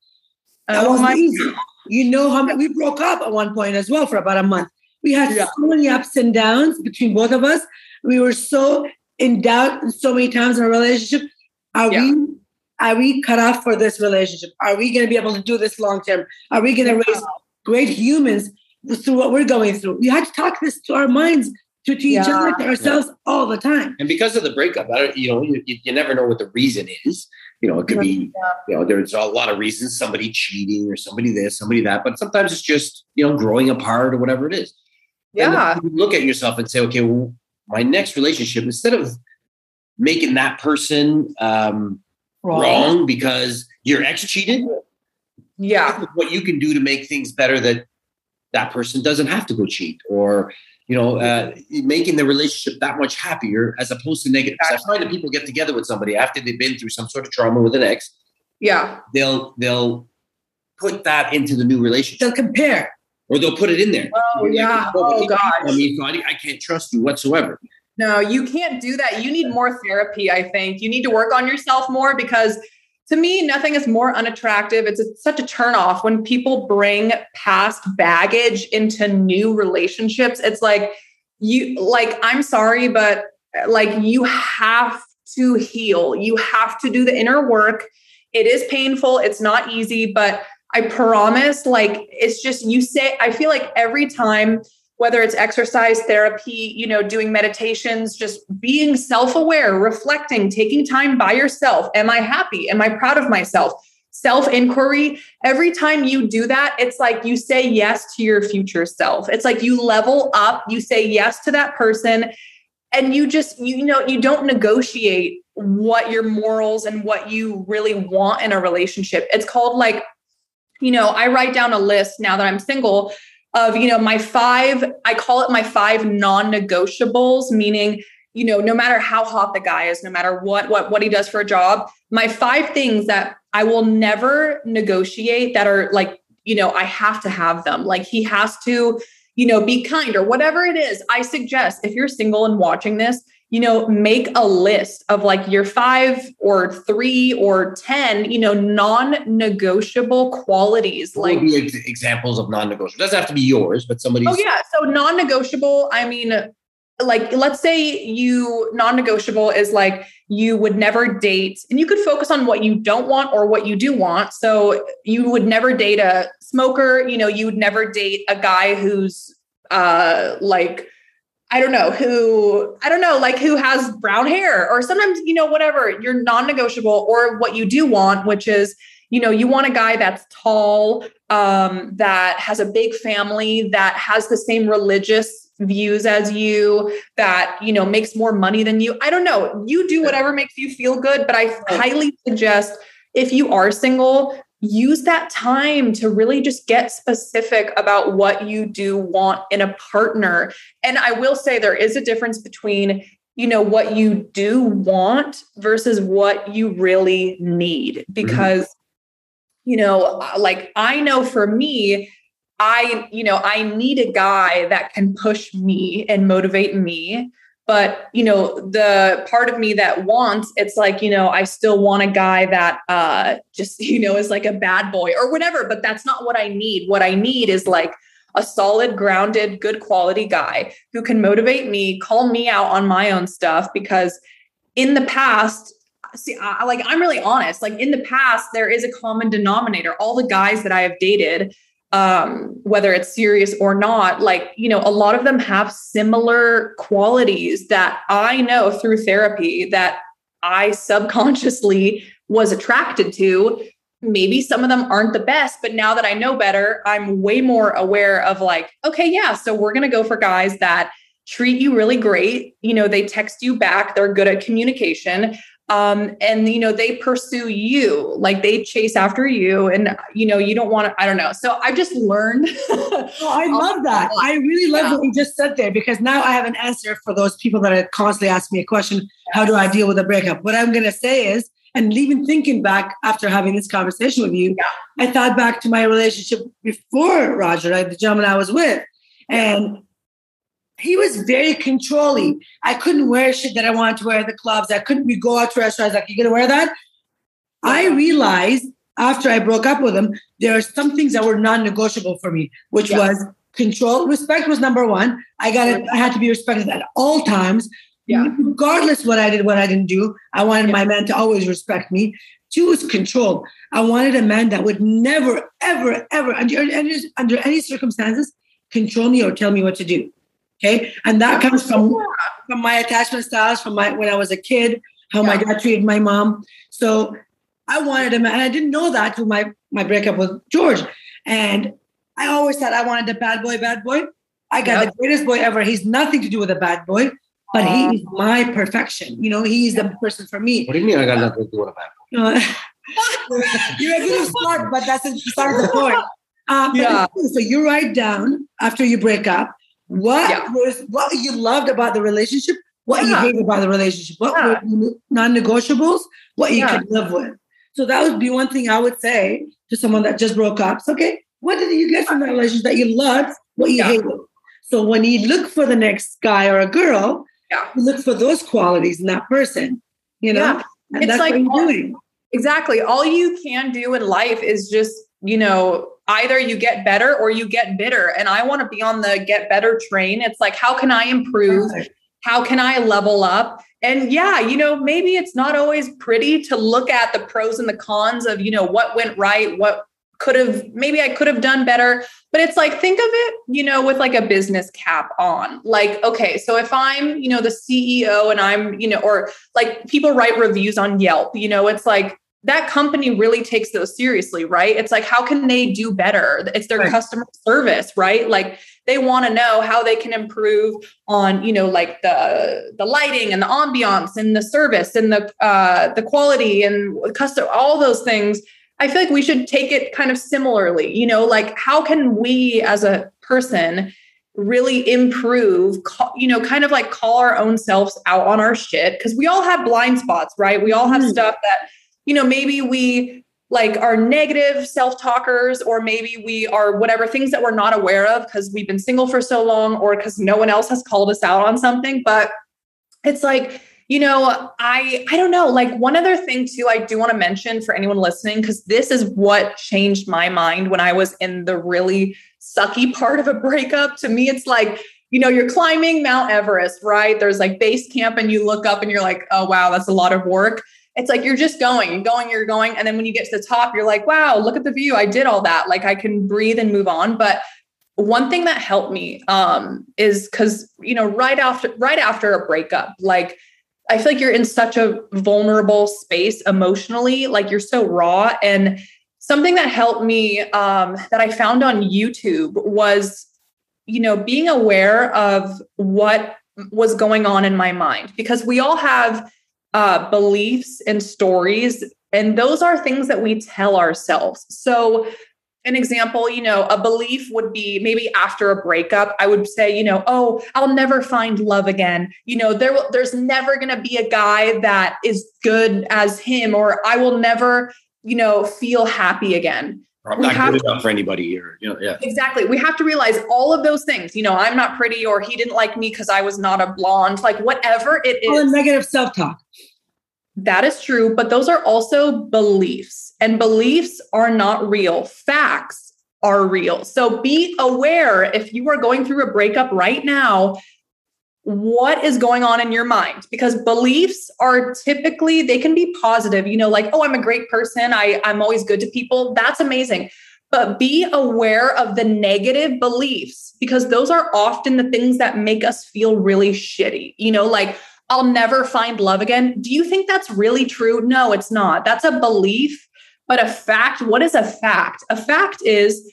That oh wasn't easy. You know how we broke up at one point as well for about a month. We had yeah. so many ups and downs between both of us. We were so in doubt so many times in our relationship. Are yeah. we are we cut off for this relationship? Are we going to be able to do this long term? Are we going to raise great humans through what we're going through? We had to talk this to our minds to, to yeah. each other, to ourselves yeah. all the time. And because of the breakup, I don't, you know, you, you never know what the reason is. You know, it could be, you know, there's a lot of reasons, somebody cheating or somebody this, somebody that, but sometimes it's just, you know, growing apart or whatever it is. Yeah. you look at yourself and say, okay, well, my next relationship, instead of making that person um, wrong. wrong because your ex cheated, yeah, what you can do to make things better that that person doesn't have to go cheat or you know, uh, making the relationship that much happier as opposed to negative. I find that people get together with somebody after they've been through some sort of trauma with an ex. Yeah, they'll they'll put that into the new relationship. They'll compare. or they'll put it in there. Oh yeah. oh gosh. I mean, so I, I can't trust you whatsoever. No, you can't do that. You need more therapy. I think you need to work on yourself more because to me, nothing is more unattractive. It's a, such a turnoff when people bring past baggage into new relationships. It's like you like I'm sorry, but like you have to heal. You have to do the inner work. It is painful. It's not easy, but I promise, like, it's just you say, I feel like every time, whether it's exercise therapy, you know, doing meditations, just being self aware, reflecting, taking time by yourself. Am I happy? Am I proud of myself? Self inquiry. Every time you do that, it's like you say yes to your future self. It's like you level up, you say yes to that person, and you just, you know, you don't negotiate what your morals and what you really want in a relationship. It's called like you know, I write down a list now that I'm single of, you know, my five, I call it my five non-negotiables, meaning, you know, no matter how hot the guy is, no matter what what what he does for a job, my five things that I will never negotiate that are like, you know, I have to have them. Like he has to, you know, be kind or whatever it is. I suggest if you're single and watching this, you know, make a list of like your five or three or 10, you know, non negotiable qualities. What like ex- examples of non negotiable. Doesn't have to be yours, but somebody's. Oh, yeah. So non negotiable, I mean, like let's say you non-negotiable is like you would never date and you could focus on what you don't want or what you do want so you would never date a smoker you know you would never date a guy who's uh like I don't know who, I don't know, like who has brown hair or sometimes, you know, whatever, you're non negotiable or what you do want, which is, you know, you want a guy that's tall, um, that has a big family, that has the same religious views as you, that, you know, makes more money than you. I don't know. You do whatever makes you feel good, but I highly suggest if you are single, use that time to really just get specific about what you do want in a partner. And I will say there is a difference between you know what you do want versus what you really need mm-hmm. because mm-hmm. you know like I know for me I you know I need a guy that can push me and motivate me but you know the part of me that wants it's like you know i still want a guy that uh just [laughs] you know is like a bad boy or whatever but that's not what i need. What i need is like a solid grounded good quality guy who can motivate me call me out on my own stuff because in the past see I, like i'm really honest. Like in the past there is a common denominator. All the guys that i have dated um, whether it's serious or not, like, you know, a lot of them have similar qualities that I know through therapy that I subconsciously was attracted to. Maybe some of them aren't the best, but now that I know better, I'm way more aware of like, okay, yeah, so we're going to go for guys that treat you really great. You know, they text you back, they're good at communication um, and you know they pursue you like they chase after you and you know you don't want to i don't know. So i just learned [laughs] oh, i love that. i really love yeah. what you just said there because now i have an answer for those people that are constantly asking me a question how do i deal with a breakup? What i'm going to say is and even thinking back after having this conversation with you yeah. i thought back to my relationship before roger like the gentleman i was with. And he was very controlling. I couldn't wear shit that I wanted to wear at the clubs. I couldn't we go out to restaurants like, you gonna wear that? I realized after I broke up with him, there are some things that were non-negotiable for me, which yeah. was control. Respect was number one. I got it. I had to be respected at all times. Yeah. Regardless what I did, what I didn't do, I wanted yeah. my man to always respect me. Two was control. I wanted a man that would never, ever, ever, under, under any circumstances, control me or tell me what to do. Okay. And that comes from, from my attachment styles from my when I was a kid, how yeah. my dad treated my mom. So I wanted him, and I didn't know that through my my breakup with George. And I always thought I wanted a bad boy, bad boy. I got yep. the greatest boy ever. He's nothing to do with a bad boy, but he is my perfection. You know, he's the person for me. What do you mean I got nothing to do with a bad boy? [laughs] you're a little smart, but that's beside the point. Uh, yeah. So you write down after you break up what yeah. was what you loved about the relationship? What yeah. you hated about the relationship? What yeah. were non-negotiables? What you could live with? So that would be one thing I would say to someone that just broke up. It's okay. What did you get from that relationship that you loved? What you hated? So when you look for the next guy or a girl, Yeah. you look for those qualities in that person. You know, and It's that's like what you're doing. Exactly. All you can do in life is just, you know, either you get better or you get bitter. And I want to be on the get better train. It's like, how can I improve? How can I level up? And yeah, you know, maybe it's not always pretty to look at the pros and the cons of, you know, what went right, what could have, maybe I could have done better. But it's like, think of it, you know, with like a business cap on. Like, okay, so if I'm, you know, the CEO and I'm, you know, or like people write reviews on Yelp, you know, it's like that company really takes those seriously, right? It's like, how can they do better? It's their Right. customer service, right? Like they want to know how they can improve on, you know, like the the lighting and the ambiance and the service and the uh the quality and custom all those things. I feel like we should take it kind of similarly, you know, like how can we as a person really improve, ca- you know, kind of like call our own selves out on our shit because we all have blind spots, right? We all have Mhm. stuff that, you know, maybe we like are negative self-talkers or maybe we are whatever things that we're not aware of because we've been single for so long or because no one else has called us out on something. But it's like you know i i don't know. Like one other thing too i do want to mention for anyone listening because this is what changed my mind when i was in the really sucky [laughs] part of a breakup. To me it's like you know you're climbing mount everest right? There's like base camp and you look up and you're like oh wow that's a lot of work it's like you're just going and going you're going and then when you get to the top you're like wow look at the view i did all that like i can breathe and move on. But one thing that helped me um, is because you know right after right after a breakup like i feel like you're in such a vulnerable space emotionally like you're so raw and something that helped me um, that i found on youtube was you know being aware of what was going on in my mind because we all have uh, beliefs and stories and those are things that we tell ourselves so an example, you know, a belief would be maybe after a breakup, I would say, you know, oh, I'll never find love again. You know, there will, there's never going to be a guy that is good as him, or I will never, you know, feel happy again. I'm not have good enough for anybody here. You know, yeah. Exactly. We have to realize all of those things. You know, I'm not pretty, or he didn't like me because I was not a blonde, like whatever it is, All the negative self-talk. That is true, but those are also beliefs, and beliefs are not real. Facts are real. So be aware if you are going through a breakup right now, what is going on in your mind? Because beliefs are typically, they can be positive, you know, like, oh, I'm a great person. I, I'm always good to people. That's amazing. But be aware of the negative beliefs because those are often the things that make us feel really shitty. You know, like, I'll never find love again. Do you think that's really true? No, it's not. That's a belief, but a fact. What is a fact? A fact is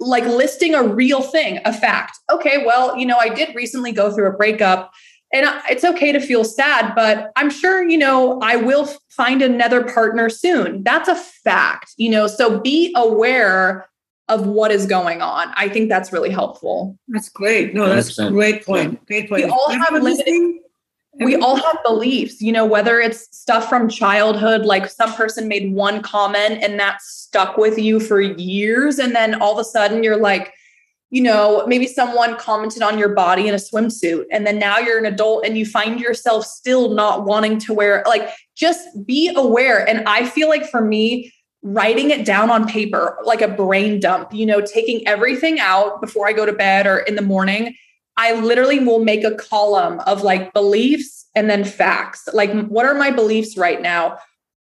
like listing a real thing, a fact. Okay, well, you know, I did recently go through a breakup and it's okay to feel sad, but I'm sure, you know, I will find another partner soon. That's a fact, you know, so be aware of what is going on. I think that's really helpful. That's great. No, that's a 100%. great point. Great point. We all have Everyone limited- listening? We all have beliefs you know whether it's stuff from childhood like some person made one comment and that stuck with you for years and then all of a sudden you're like you know maybe someone commented on your body in a swimsuit and then now you're an adult and you find yourself still not wanting to wear like just be aware. And i feel like for me writing it down on paper like a brain dump you know taking everything out before i go to bed or in the morning I literally will make a column of like beliefs and then facts. Like, what are my beliefs right now?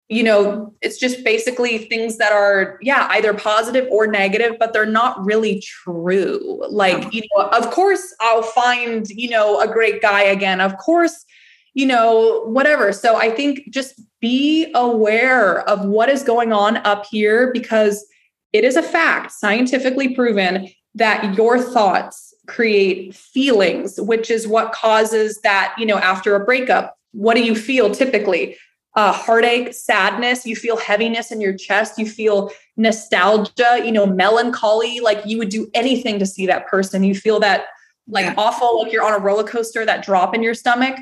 You know, it's just basically things that are, yeah, either positive or negative, but they're not really true. Like, you know, of course, I'll find, you know, a great guy again. Of course, you know, whatever. So I think just be aware of what is going on up here because it is a fact, scientifically proven, that your thoughts create feelings, which is what causes that, you know, after a breakup, what do you feel typically? Uh, heartache, sadness, you feel heaviness in your chest, you feel nostalgia, you know, melancholy, like you would do anything to see that person. You feel that like Yeah. awful, like you're on a roller coaster, that drop in your stomach.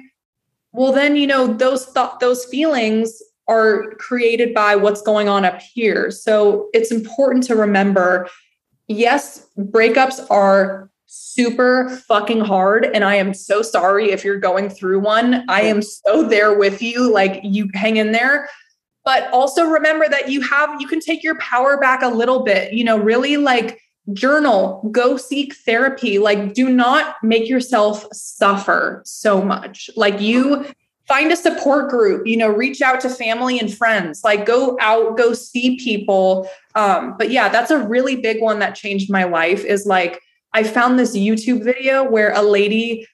Well, then, you know, those thought those feelings are created by what's going on up here. So it's important to remember yes, breakups are super fucking hard. And I am so sorry if you're going through one. I am so there with you. Like, you hang in there. But also remember that you have, you can take your power back a little bit, you know, really like journal, go seek therapy. Like, do not make yourself suffer so much. Like, you find a support group you know reach out to family and friends like go out go see people um, but yeah that's a really big one that changed my life is like i found this youtube video where a lady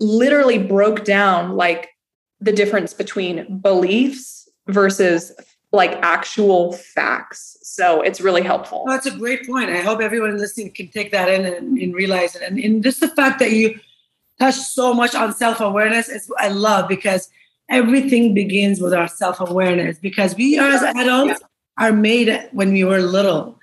literally broke down like the difference between beliefs versus like actual facts. So it's really helpful. That's a great point. I hope everyone listening can take that in and, and realize it. And, and just the fact that you touch so much on self-awareness is i love because everything begins with our self-awareness because we as adults are made when we were little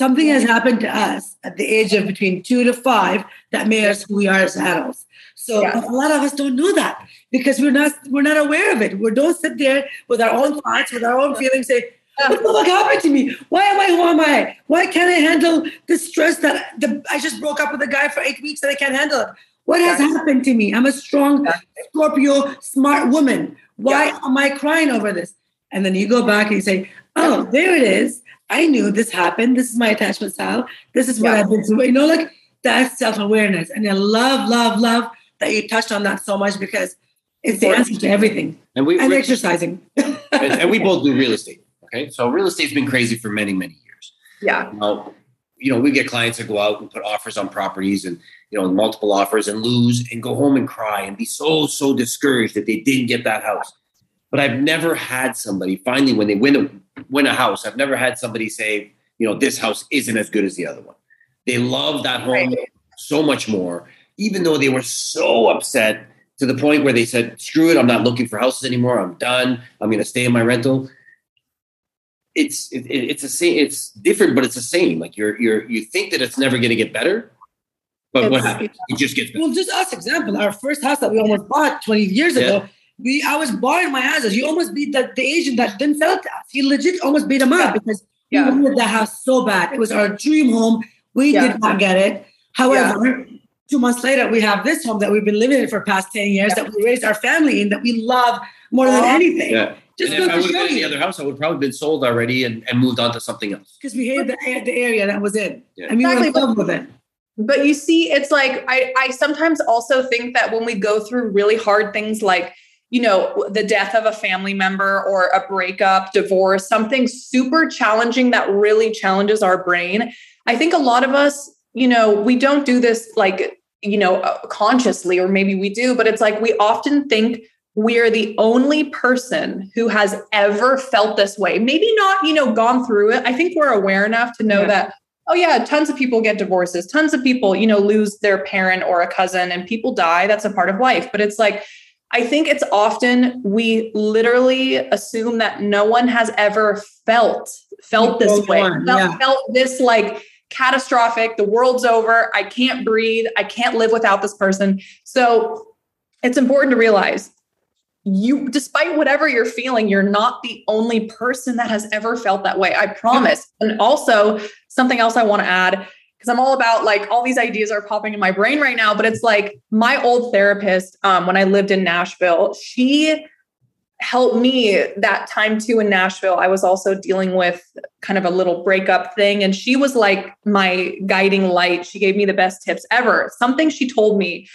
something has happened to us at the age of between two to five that made us who we are as adults so yeah. a lot of us don't know that because we're not we're not aware of it we don't sit there with our own thoughts with our own feelings say what the fuck happened to me? Why am I who am I? Why can't I handle the stress that the, I just broke up with a guy for eight weeks and I can't handle it? What has happened to me? I'm a strong Scorpio, smart woman. Why yeah. am I crying over this? And then you go back and you say, Oh, there it is. I knew this happened. This is my attachment style. This is what yeah. I've been through. You know, like that's self awareness. And I love, love, love that you touched on that so much because it's the answer to everything. And we and exercising. and, and, we [laughs] both do real estate. Okay. So real estate's been crazy for many, many years. Yeah. Now, you know, we get clients that go out and put offers on properties and you know, multiple offers and lose and go home and cry and be so, so discouraged that they didn't get that house. But I've never had somebody finally, when they win a, win a house, I've never had somebody say, you know, this house isn't as good as the other one. They love that home right. so much more, even though they were so upset to the point where they said, screw it, I'm not looking for houses anymore. I'm done. I'm going to stay in my rental. It's it, it's a same. It's different, but it's the same. Like you're you're you think that it's never going to get better, but it's, what happens? It just gets better. Well, just us example. Our first house that we almost bought 20 years yeah. ago, we I was buying my houses. You almost beat the, the agent that didn't sell it to us. He legit almost beat him up because yeah. we wanted that house so bad. It was our dream home. We yeah. did not get it. However, two months later, we have this home that we've been living in for past 10 years that we raised our family in that we love more than anything. Yeah. Just and if I would have been in the other house, I would probably been sold already and, and moved on to something else. Because we hated the, the area that was in. Yeah. I mean, exactly. we were in love with it but you see it's like I, I sometimes also think that when we go through really hard things like you know the death of a family member or a breakup divorce something super challenging that really challenges our brain. I think a lot of us you know we don't do this like you know uh, consciously or maybe we do but it's like we often think we're the only person who has ever felt this way. Maybe not you know gone through it. I think we're aware enough to know yeah. that oh yeah tons of people get divorces. Tons of people you know lose their parent or a cousin and people die. That's a part of life. But it's like i think it's often we literally assume that no one has ever felt felt this way felt, yeah. felt this like catastrophic the world's over i can't breathe i can't live without this person. So it's important to realize you despite whatever you're feeling you're not the only person that has ever felt that way i promise. And also something else i want to add because i'm all about like all these ideas are popping in my brain right now but it's like my old therapist um, when i lived in nashville she helped me that time too in nashville. I was also dealing with kind of a little breakup thing and she was like my guiding light. She gave me the best tips ever. Something she told me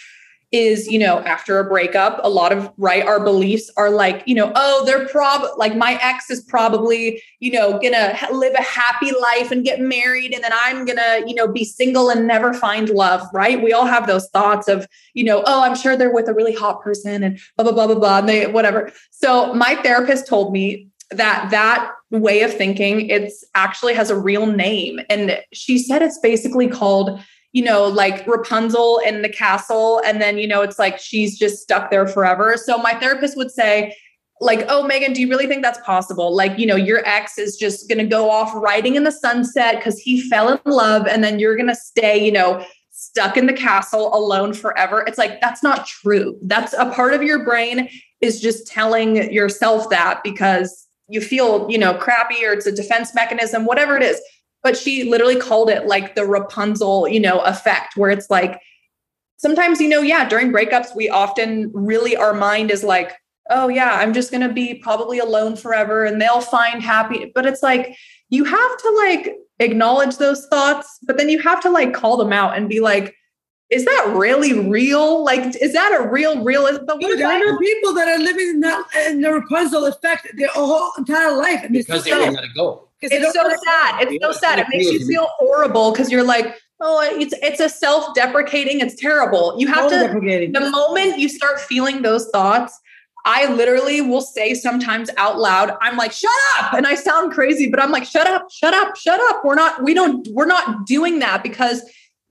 is you know after a breakup a lot of right our beliefs are like you know oh they're prob like my ex is probably you know gonna live a happy life and get married and then i'm gonna you know be single and never find love right? We all have those thoughts of you know oh i'm sure they're with a really hot person and blah blah blah blah blah and they whatever. So my therapist told me that that way of thinking it's actually has a real name and she said it's basically called you know, like Rapunzel in the castle. And then, you know, it's like she's just stuck there forever. So my therapist would say, like, oh, Megan, do you really think that's possible? Like, you know, your ex is just going to go off riding in the sunset because he fell in love. And then you're going to stay, you know, stuck in the castle alone forever. It's like, that's not true. That's a part of your brain is just telling yourself that because you feel, you know, crappy or it's a defense mechanism, whatever it is but she literally called it like the Rapunzel, you know, effect, where it's like sometimes, you know, yeah, during breakups, we often really, our mind is like, oh, yeah, I'm just going to be probably alone forever and they'll find happy. But it's like, you have to like acknowledge those thoughts, but then you have to like call them out and be like, is that really real? Like, is that a real, real? But what there are people that are living in, that, in the Rapunzel effect their whole entire life. And because they won't let it go. It's so sad. It's so sad. It makes you feel horrible because you're like, oh, it's it's a self-deprecating. It's terrible. You have to. The moment you start feeling those thoughts, I literally will say sometimes out loud, I'm like, shut up. And I sound crazy, but I'm like, shut up, shut up, shut up. We're not, we don't, we're not doing that because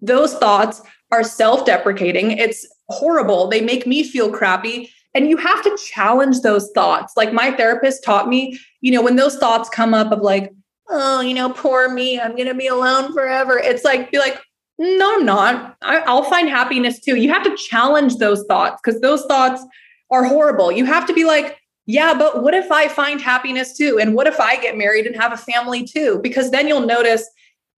those thoughts are self deprecating. It's horrible. They make me feel crappy. And you have to challenge those thoughts. Like my therapist taught me, you know, when those thoughts come up of like, oh, you know, poor me, I'm going to be alone forever. It's like, be like, no, I'm not. I, I'll find happiness too. You have to challenge those thoughts because those thoughts are horrible. You have to be like, yeah, but what if I find happiness too? And what if I get married and have a family too? Because then you'll notice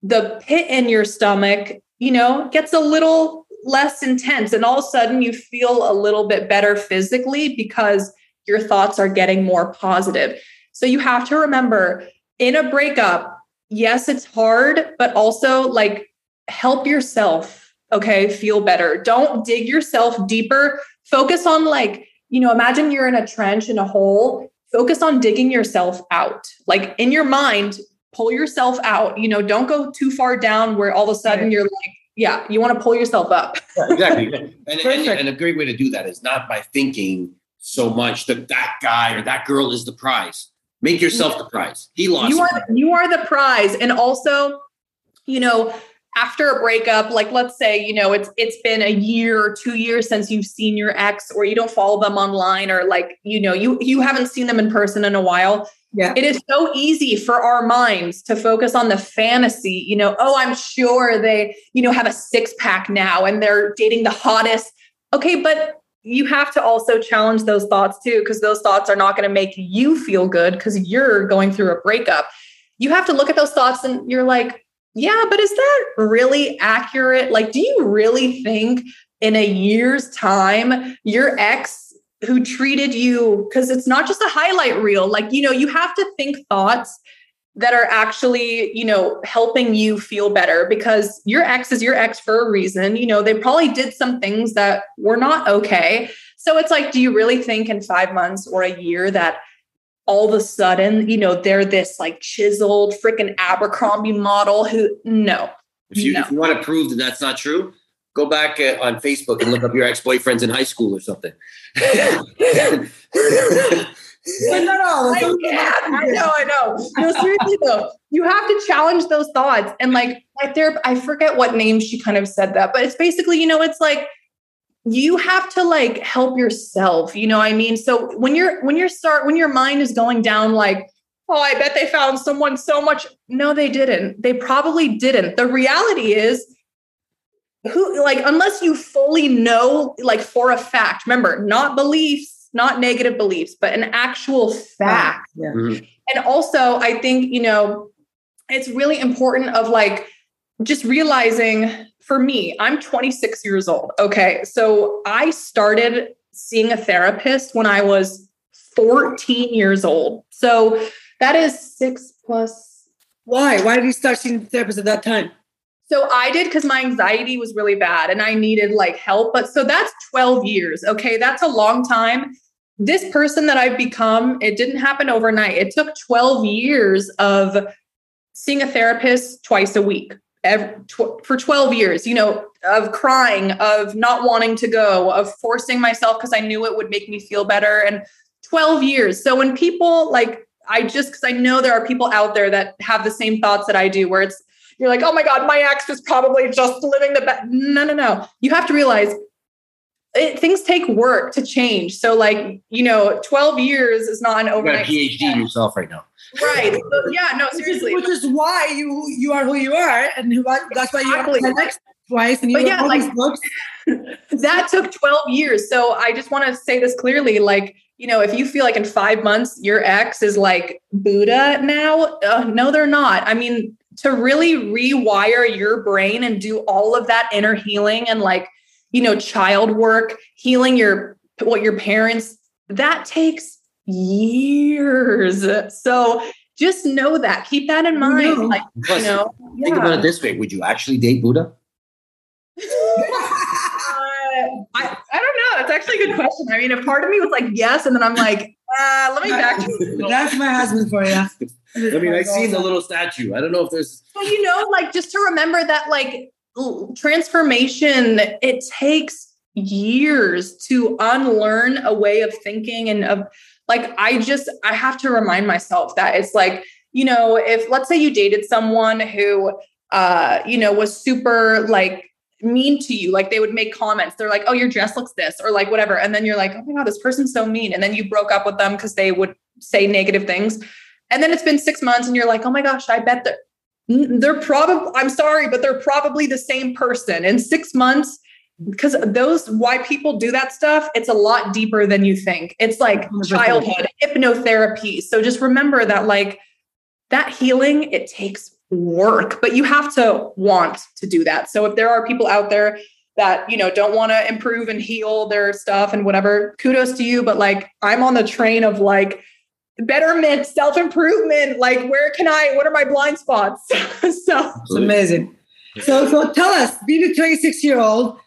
the pit in your stomach, you know, gets a little less intense. And all of a sudden you feel a little bit better physically because your thoughts are getting more positive. So you have to remember in a breakup, yes, it's hard, but also like help yourself, okay, feel better. Don't dig yourself deeper. Focus on like, you know, imagine you're in a trench in a hole. Focus on digging yourself out. Like in your mind, pull yourself out. You know, don't go too far down where all of a sudden you're like, yeah, you want to pull yourself up. [laughs] yeah, exactly. [laughs] And, and, and, a great way to do that is not by thinking so much that that guy or that girl is the prize. Make yourself the prize. He lost. You are you are the prize, and also, you know, after a breakup, like let's say, you know, it's it's been a year or two years since you've seen your ex, or you don't follow them online, or like you know, you you haven't seen them in person in a while. Yeah. It is so easy for our minds to focus on the fantasy, you know, oh, I'm sure they, you know, have a six pack now and they're dating the hottest. Okay, but you have to also challenge those thoughts too, because those thoughts are not going to make you feel good because you're going through a breakup. You have to look at those thoughts and you're like, yeah, but is that really accurate? Like, do you really think in a year's time your ex who treated you, because it's not just a highlight reel, like, you know, you have to think thoughts that are actually, you know, helping you feel better because your ex is your ex for a reason. You know, they probably did some things that were not okay. So it's like, do you really think in five months or a year that all of a sudden, you know, they're this like chiseled freaking Abercrombie model who, no. If you, no. if you want to prove that that's not true, go back uh, on Facebook and look up your ex boyfriends in high school or something. [laughs] [laughs] but not all. I, I know, I know. No, seriously though, you have to challenge those thoughts. And like my therapist, I forget what name she kind of said that, but it's basically, you know, it's like you have to like help yourself. You know what I mean? So when you're when you're start when your mind is going down like, oh, I bet they found someone so much. No, they didn't. They probably didn't. The reality is who like unless you fully know like for a fact remember not beliefs not negative beliefs, but an actual fact. Yeah. Mm-hmm. And also, I think, you know, it's really important of like just realizing for me, I'm 26 years old. Okay. So I started seeing a therapist when I was 14 years old. So that is six plus. Why? Why did you start seeing a therapist at that time? So I did because my anxiety was really bad and I needed like help. But so that's 12 years. Okay. That's a long time this person that I've become, it didn't happen overnight. It took 12 years of seeing a therapist twice a week every, tw- for 12 years, you know, of crying, of not wanting to go, of forcing myself because I knew it would make me feel better. And 12 years. So when people like, I just, because I know there are people out there that have the same thoughts that I do, where it's, you're like, oh my God, my ex was probably just living the best. No, no, no. You have to realize it, things take work to change. So, like, you know, 12 years is not an overnight. You got a PhD in yourself right now. Right. [laughs] So, yeah, no, seriously. Which is, why you you are who you are. And who, that's why exactly. you next twice. And you but yeah, like, books. [laughs] that took 12 years. So, I just want to say this clearly. Like, you know, if you feel like in five months your ex is like Buddha now, uh, no, they're not. I mean, to really rewire your brain and do all of that inner healing and like, you know, child work, healing your what your parents, that takes years. So just know that. Keep that in mind. Like, Plus, you know, think yeah. about it this way: Would you actually date Buddha? uh, [laughs] I, I don't know. That's actually a good question. I mean, a part of me was like, yes, and then I'm like, uh, let me back. That's my husband for you. [laughs] I mean, I see the little statue. I don't know if there's. Well, you know, like just to remember that, like transformation, it takes years to unlearn a way of thinking and of like I just I have to remind myself that it's like, you know, if let's say you dated someone who uh, you know, was super like mean to you. Like they would make comments. They're like, oh, your dress looks this, or like whatever. And then you're like, oh my God, this person's so mean. And then you broke up with them because they would say negative things. And then it's been six months and you're like, oh my gosh, I bet they're they're probably I'm sorry, but they're probably the same person. In six months, because those why people do that stuff it's a lot deeper than you think. It's like childhood hypnotherapy. So just remember that like that healing it takes work but you have to want to do that. So if there are people out there that you know don't want to improve and heal their stuff and whatever kudos to you but like i'm on the train of like betterment self-improvement like where can i what are my blind spots [laughs] so it's amazing so so tell us being a 26 year old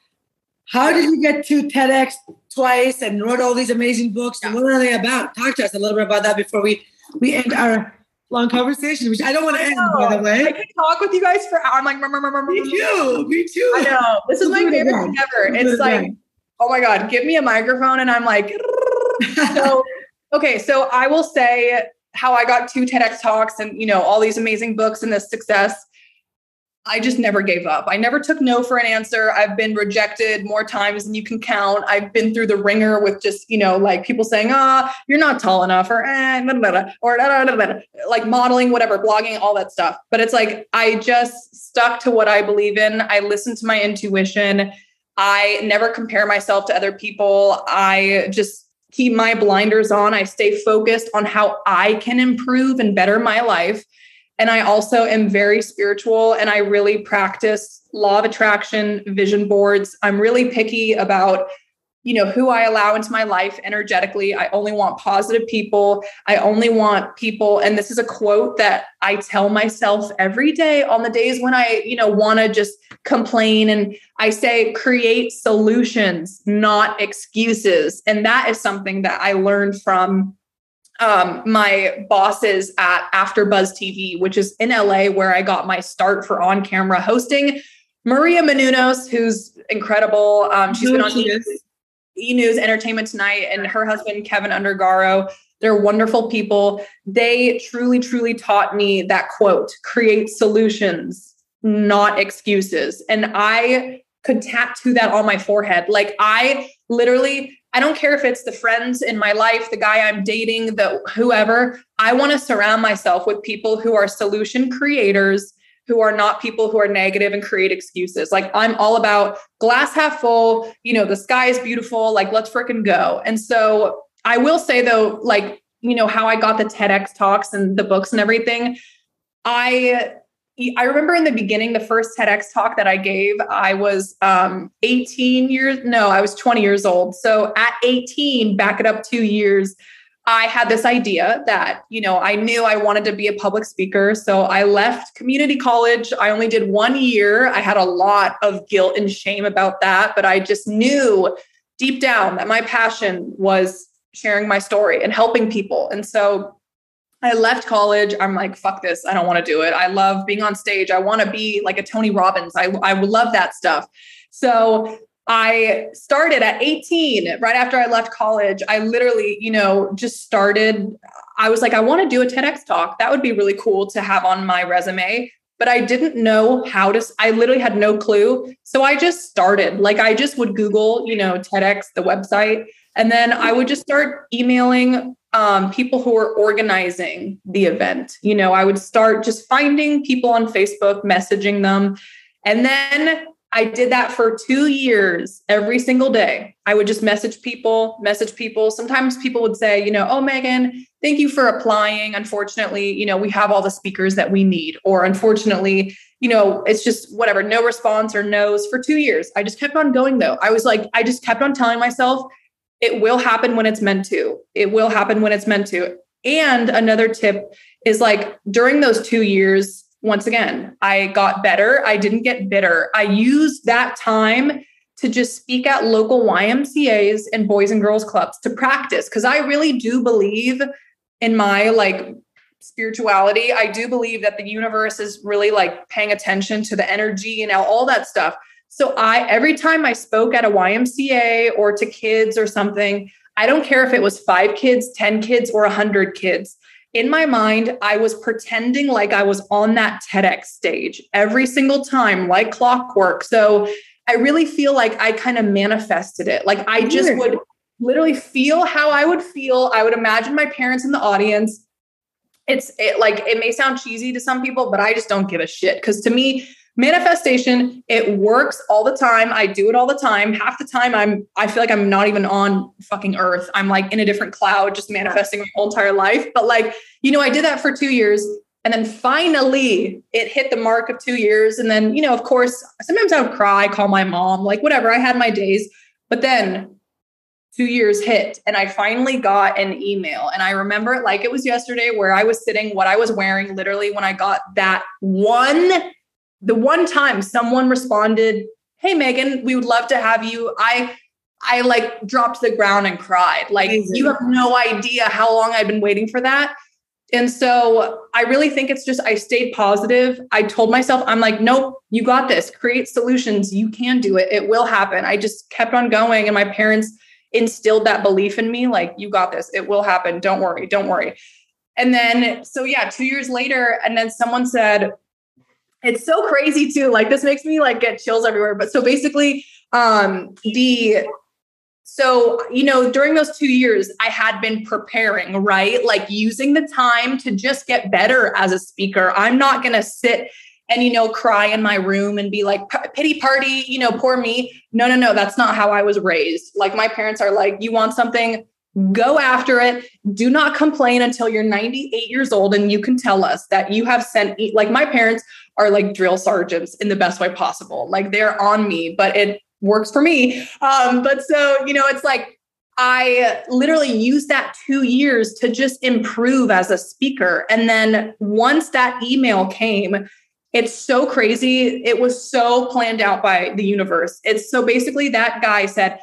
how did you get to TEDx twice and wrote all these amazing books? And what are they about? Talk to us a little bit about that before we we end our long conversation, which I don't want to end, by the way. I can talk with you guys for hours. I'm like, me too, me too. I know. This is my favorite thing ever. It's like, oh my God, give me a microphone. And I'm like, [laughs] so, okay. So I will say how I got two TEDx talks and, you know, all these amazing books and this success. I just never gave up. I never took no for an answer. I've been rejected more times than you can count. I've been through the ringer with just, you know, like people saying, ah, oh, you're not tall enough or, eh, blah, blah, blah, or like modeling, whatever, blogging, all that stuff. But it's like, I just stuck to what I believe in. I listened to my intuition. I never compare myself to other people. I just keep my blinders on. I stay focused on how I can improve and better my life. And I also am very spiritual and I really practice law of attraction, vision boards. I'm really picky about you know who i allow into my life energetically i only want positive people i only want people and this is a quote that i tell myself every day on the days when i you know want to just complain and i say create solutions not excuses and that is something that i learned from um, my bosses at AfterBuzz TV, which is in LA, where I got my start for on-camera hosting. Maria Menounos, who's incredible. Um, she's been on e-, News Entertainment Tonight, and her husband Keven Undergaro. They're wonderful people. They truly, truly taught me that quote: "Create solutions, not excuses." And I could tattoo that on my forehead. Like I literally I don't care if it's the friends in my life, the guy I'm dating, the whoever. I want to surround myself with people who are solution creators, who are not people who are negative and create excuses. Like I'm all about glass half full, you know, the sky is beautiful, like let's freaking go. And so I will say though, like, you know, how I got the TEDx talks and the books and everything. I I remember in the beginning, the first TEDx talk that I gave, I was um, 18 years, no, I was 20 years old. So at 18, back it up two years, I had this idea that, you know, I knew I wanted to be a public speaker. So I left community college. I only did one year. I had a lot of guilt and shame about that, but I just knew deep down that my passion was sharing my story and helping people. And so I left college. I'm like, fuck this. I don't want to do it. I love being on stage. I want to be like a Tony Robbins. I, I love that stuff. So I started at 18, right after I left college. I literally, you know, just started. I was like, I want to do a TEDx talk. That would be really cool to have on my resume. But I didn't know how to, I literally had no clue. So I just started. Like, I just would Google, you know, TEDx, the website. And then I would just start emailing um, people who were organizing the event. You know, I would start just finding people on Facebook, messaging them. And then I did that for two years every single day. I would just message people, message people. Sometimes people would say, you know, oh, Megan, thank you for applying. Unfortunately, you know, we have all the speakers that we need. Or unfortunately, you know, it's just whatever, no response or no's for two years. I just kept on going though. I was like, I just kept on telling myself, it will happen when it's meant to. It will happen when it's meant to. And another tip is like during those two years, once again, I got better. I didn't get bitter. I used that time to just speak at local YMCAs and boys and girls clubs to practice because I really do believe in my like spirituality. I do believe that the universe is really like paying attention to the energy and all that stuff. So I every time I spoke at a YMCA or to kids or something, I don't care if it was 5 kids, 10 kids or 100 kids in my mind, I was pretending like I was on that TEDx stage every single time, like clockwork. So I really feel like I kind of manifested it. Like I just would literally feel how I would feel. I would imagine my parents in the audience. It's it, like it may sound cheesy to some people, but I just don't give a shit. Because to me, manifestation it works all the time. I do it all the time. Half the time i'm i feel like i'm not even on fucking earth. I'm like in a different cloud just manifesting my whole entire life. But like you know i did that for two years and then finally it hit the mark of two years. And then you know of course sometimes i would cry call my mom like whatever. I had my days. But then two years hit and i finally got an email. And i remember it like it was yesterday where i was sitting what i was wearing literally when i got that one the one time someone responded, "Hey Megan, we would love to have you." I I like dropped to the ground and cried. Like Amazing. you have no idea how long I've been waiting for that. And so I really think it's just I stayed positive. I told myself, I'm like, nope, you got this. Create solutions. You can do it. It will happen. I just kept on going. And my parents instilled that belief in me like, you got this. It will happen. Don't worry. Don't worry. And then, so yeah, two years later, and then someone said, it's so crazy too. Like this makes me like get chills everywhere. But so basically, um, the so you know during those two years i had been preparing right like using the time to just get better as a speaker i'm not going to sit and you know cry in my room and be like pity party you know poor me no no no that's not how i was raised like my parents are like you want something go after it do not complain until you're 98 years old and you can tell us that you have sent like my parents are like drill sergeants in the best way possible. Like they're on me, but it works for me. Um, but so, you know, it's like I literally used that two years to just improve as a speaker. And then once that email came, it's so crazy. It was so planned out by the universe. It's so basically that guy said,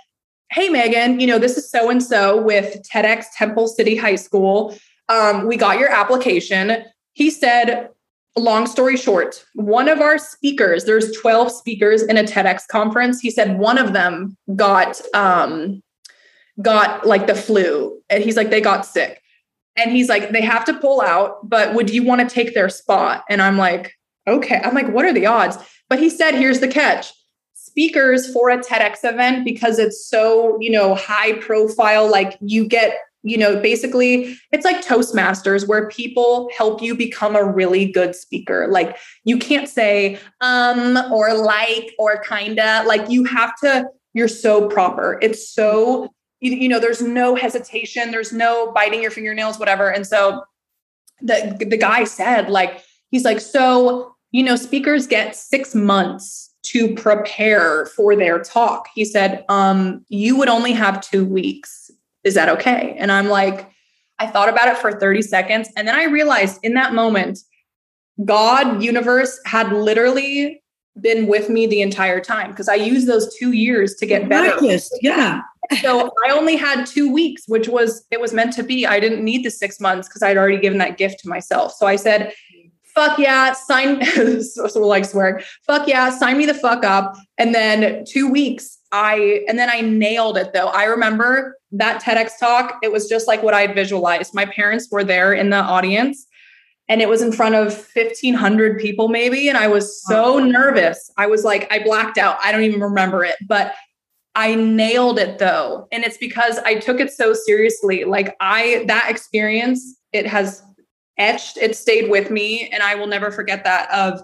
Hey, Megan, you know, this is so and so with TEDx Temple City High School. Um, we got your application. He said, long story short, one of our speakers, there's 12 speakers in a TEDx conference. He said one of them got um got like the flu. And he's like, they got sick. And he's like, they have to pull out, but would you want to take their spot? And I'm like, okay. I'm like, what are the odds? But he said, here's the catch. Speakers for a TEDx event, because it's so, you know, high profile, like you get you know, basically it's like Toastmasters where people help you become a really good speaker. Like you can't say um or like or kinda. Like you have to, you're so proper. It's so, you, you know, there's no hesitation, there's no biting your fingernails, whatever. And so the the guy said, like, he's like, so, you know, speakers get six months to prepare for their talk. He said, um, you would only have two weeks is that okay? And I'm like, I thought about it for 30 seconds. And then I realized in that moment, God, universe had literally been with me the entire time because I used those two years to get better. Yeah. so I only had two weeks, which was it was meant to be. I didn't need the six months because I'd already given that gift to myself. So I said, fuck yeah, sign [laughs] so, so like swear, fuck yeah, sign me the fuck up. And then two weeks, I and then I nailed it though. I remember that TEDx talk, it was just like what I had visualized. My parents were there in the audience and it was in front of 1500 people maybe and I was so nervous. I was like I blacked out. I don't even remember it, but I nailed it though. And it's because I took it so seriously. Like I that experience, it has etched, it stayed with me and I will never forget that of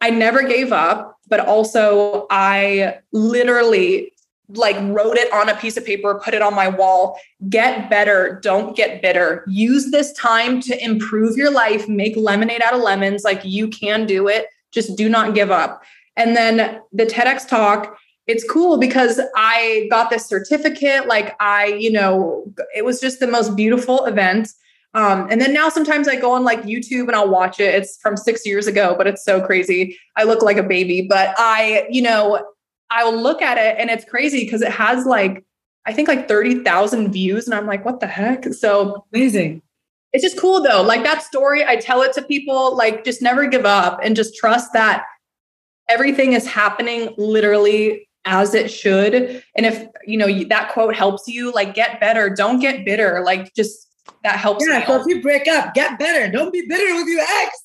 I never gave up, but also I literally like wrote it on a piece of paper, put it on my wall. Get better, don't get bitter. Use this time to improve your life, make lemonade out of lemons. Like you can do it. Just do not give up. And then the TEDx talk, it's cool because I got this certificate. Like I, you know, it was just the most beautiful event. Um, and then now sometimes I go on like YouTube and I'll watch it. It's from six years ago, but it's so crazy. I look like a baby, but I, you know, I will look at it and it's crazy because it has like, I think like 30,000 views. And I'm like, what the heck? So amazing. It's just cool though. Like that story, I tell it to people, like just never give up and just trust that everything is happening literally as it should. And if, you know, that quote helps you, like get better, don't get bitter. Like just that helps. Yeah. So if you break up, get better. Don't be bitter with your ex.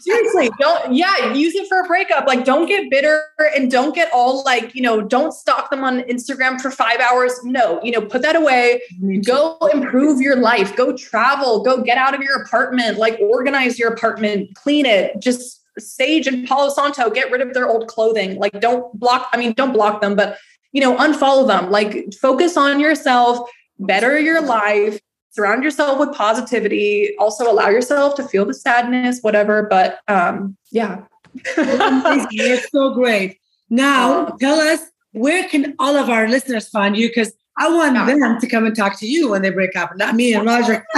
Seriously, don't yeah, use it for a breakup. Like don't get bitter and don't get all like, you know, don't stalk them on Instagram for 5 hours. No, you know, put that away. Go improve your life. Go travel, go get out of your apartment, like organize your apartment, clean it. Just Sage and Palo Santo get rid of their old clothing. Like don't block I mean, don't block them, but you know, unfollow them. Like focus on yourself, better your life surround yourself with positivity also allow yourself to feel the sadness whatever but um yeah. It's so great. Now tell us where can all of our listeners find you? Because i want yeah. them to come and talk to you when they break up not me and roger. [laughs]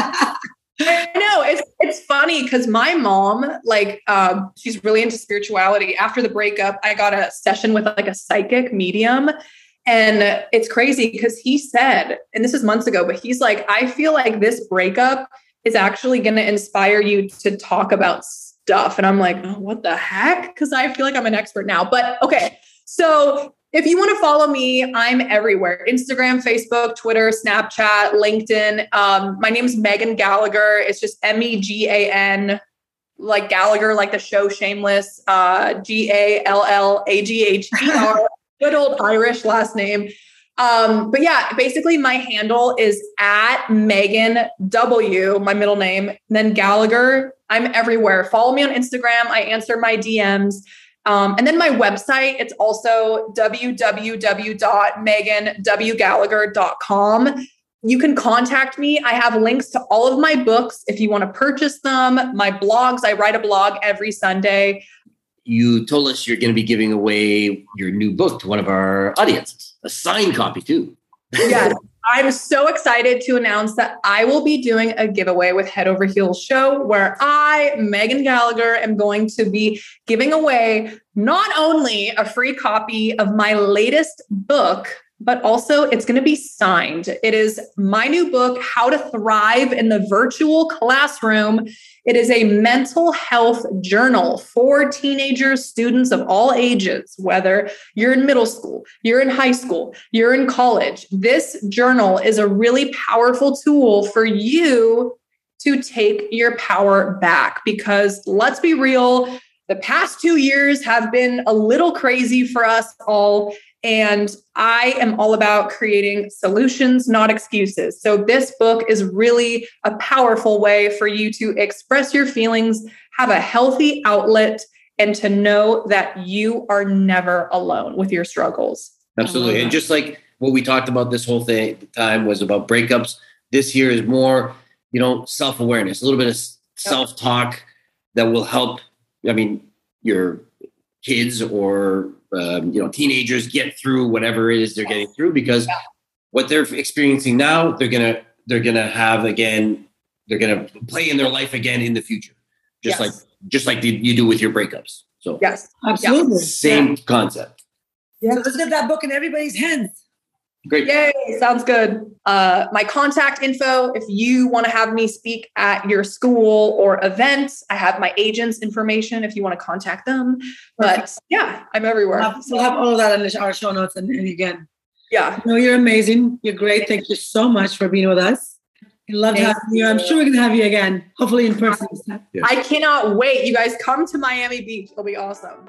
I know. It's it's funny because my mom, like, um, she's really into spirituality. After the breakup, I got a session with like a psychic medium, and it's crazy because he said, and this is months ago, but he's like, I feel like this breakup is actually going to inspire you to talk about stuff. And I'm like, oh, what the heck? Because I feel like I'm an expert now. But okay. So if you want to follow me, I'm everywhere Instagram, Facebook, Twitter, Snapchat, LinkedIn. Um, my name's Megan Gallagher. It's just M E G A N, like Gallagher, like the show Shameless, uh, G A L L A G H E R good old Irish last name. Um, but yeah, basically my handle is at Megan W, my middle name, then Gallagher. I'm everywhere. Follow me on Instagram. I answer my DMs. Um, and then my website, it's also www.meganwgallagher.com. You can contact me. I have links to all of my books if you want to purchase them, my blogs. I write a blog every Sunday you told us you're going to be giving away your new book to one of our audiences, a signed copy too. yes. [laughs] I'm so excited to announce that I will be doing a giveaway with Head Over Heels Show where I, Megan Gallagher, am going to be giving away not only a free copy of my latest book, but also it's going to be signed. It is my new book, How to Thrive in the Virtual Classroom. It is a mental health journal for teenagers, students of all ages, whether you're in middle school, you're in high school, you're in college. This journal is a really powerful tool for you to take your power back because let's be real, the past two years have been a little crazy for us all. And I am all about creating solutions, not excuses. So, this book is really a powerful way for you to express your feelings, have a healthy outlet, and to know that you are never alone with your struggles. Absolutely. And just like what we talked about this whole thing time was about breakups, this year is more, you know, self awareness, a little bit of self talk that will help. I mean, your kids or um, you know teenagers get through whatever it is they're getting through because what they're experiencing now they're gonna they're gonna have again they're gonna play in their life again in the future. Just yes. like just like you do with your breakups. So yes. Absolutely. Same yeah. concept. Yeah. so let's get that book in everybody's hands Great. Yay, sounds good. Uh, my contact info, if you want to have me speak at your school or event, I have my agent's information if you want to contact them. But yeah, I'm everywhere. We'll have, we'll have all of that in our show notes. And, and again, yeah. No, you're amazing. You're great. Thank you so much for being with us. Love having you. I'm sure we can have you again, hopefully in person. Yes. I cannot wait. You guys come to Miami Beach. It'll be awesome.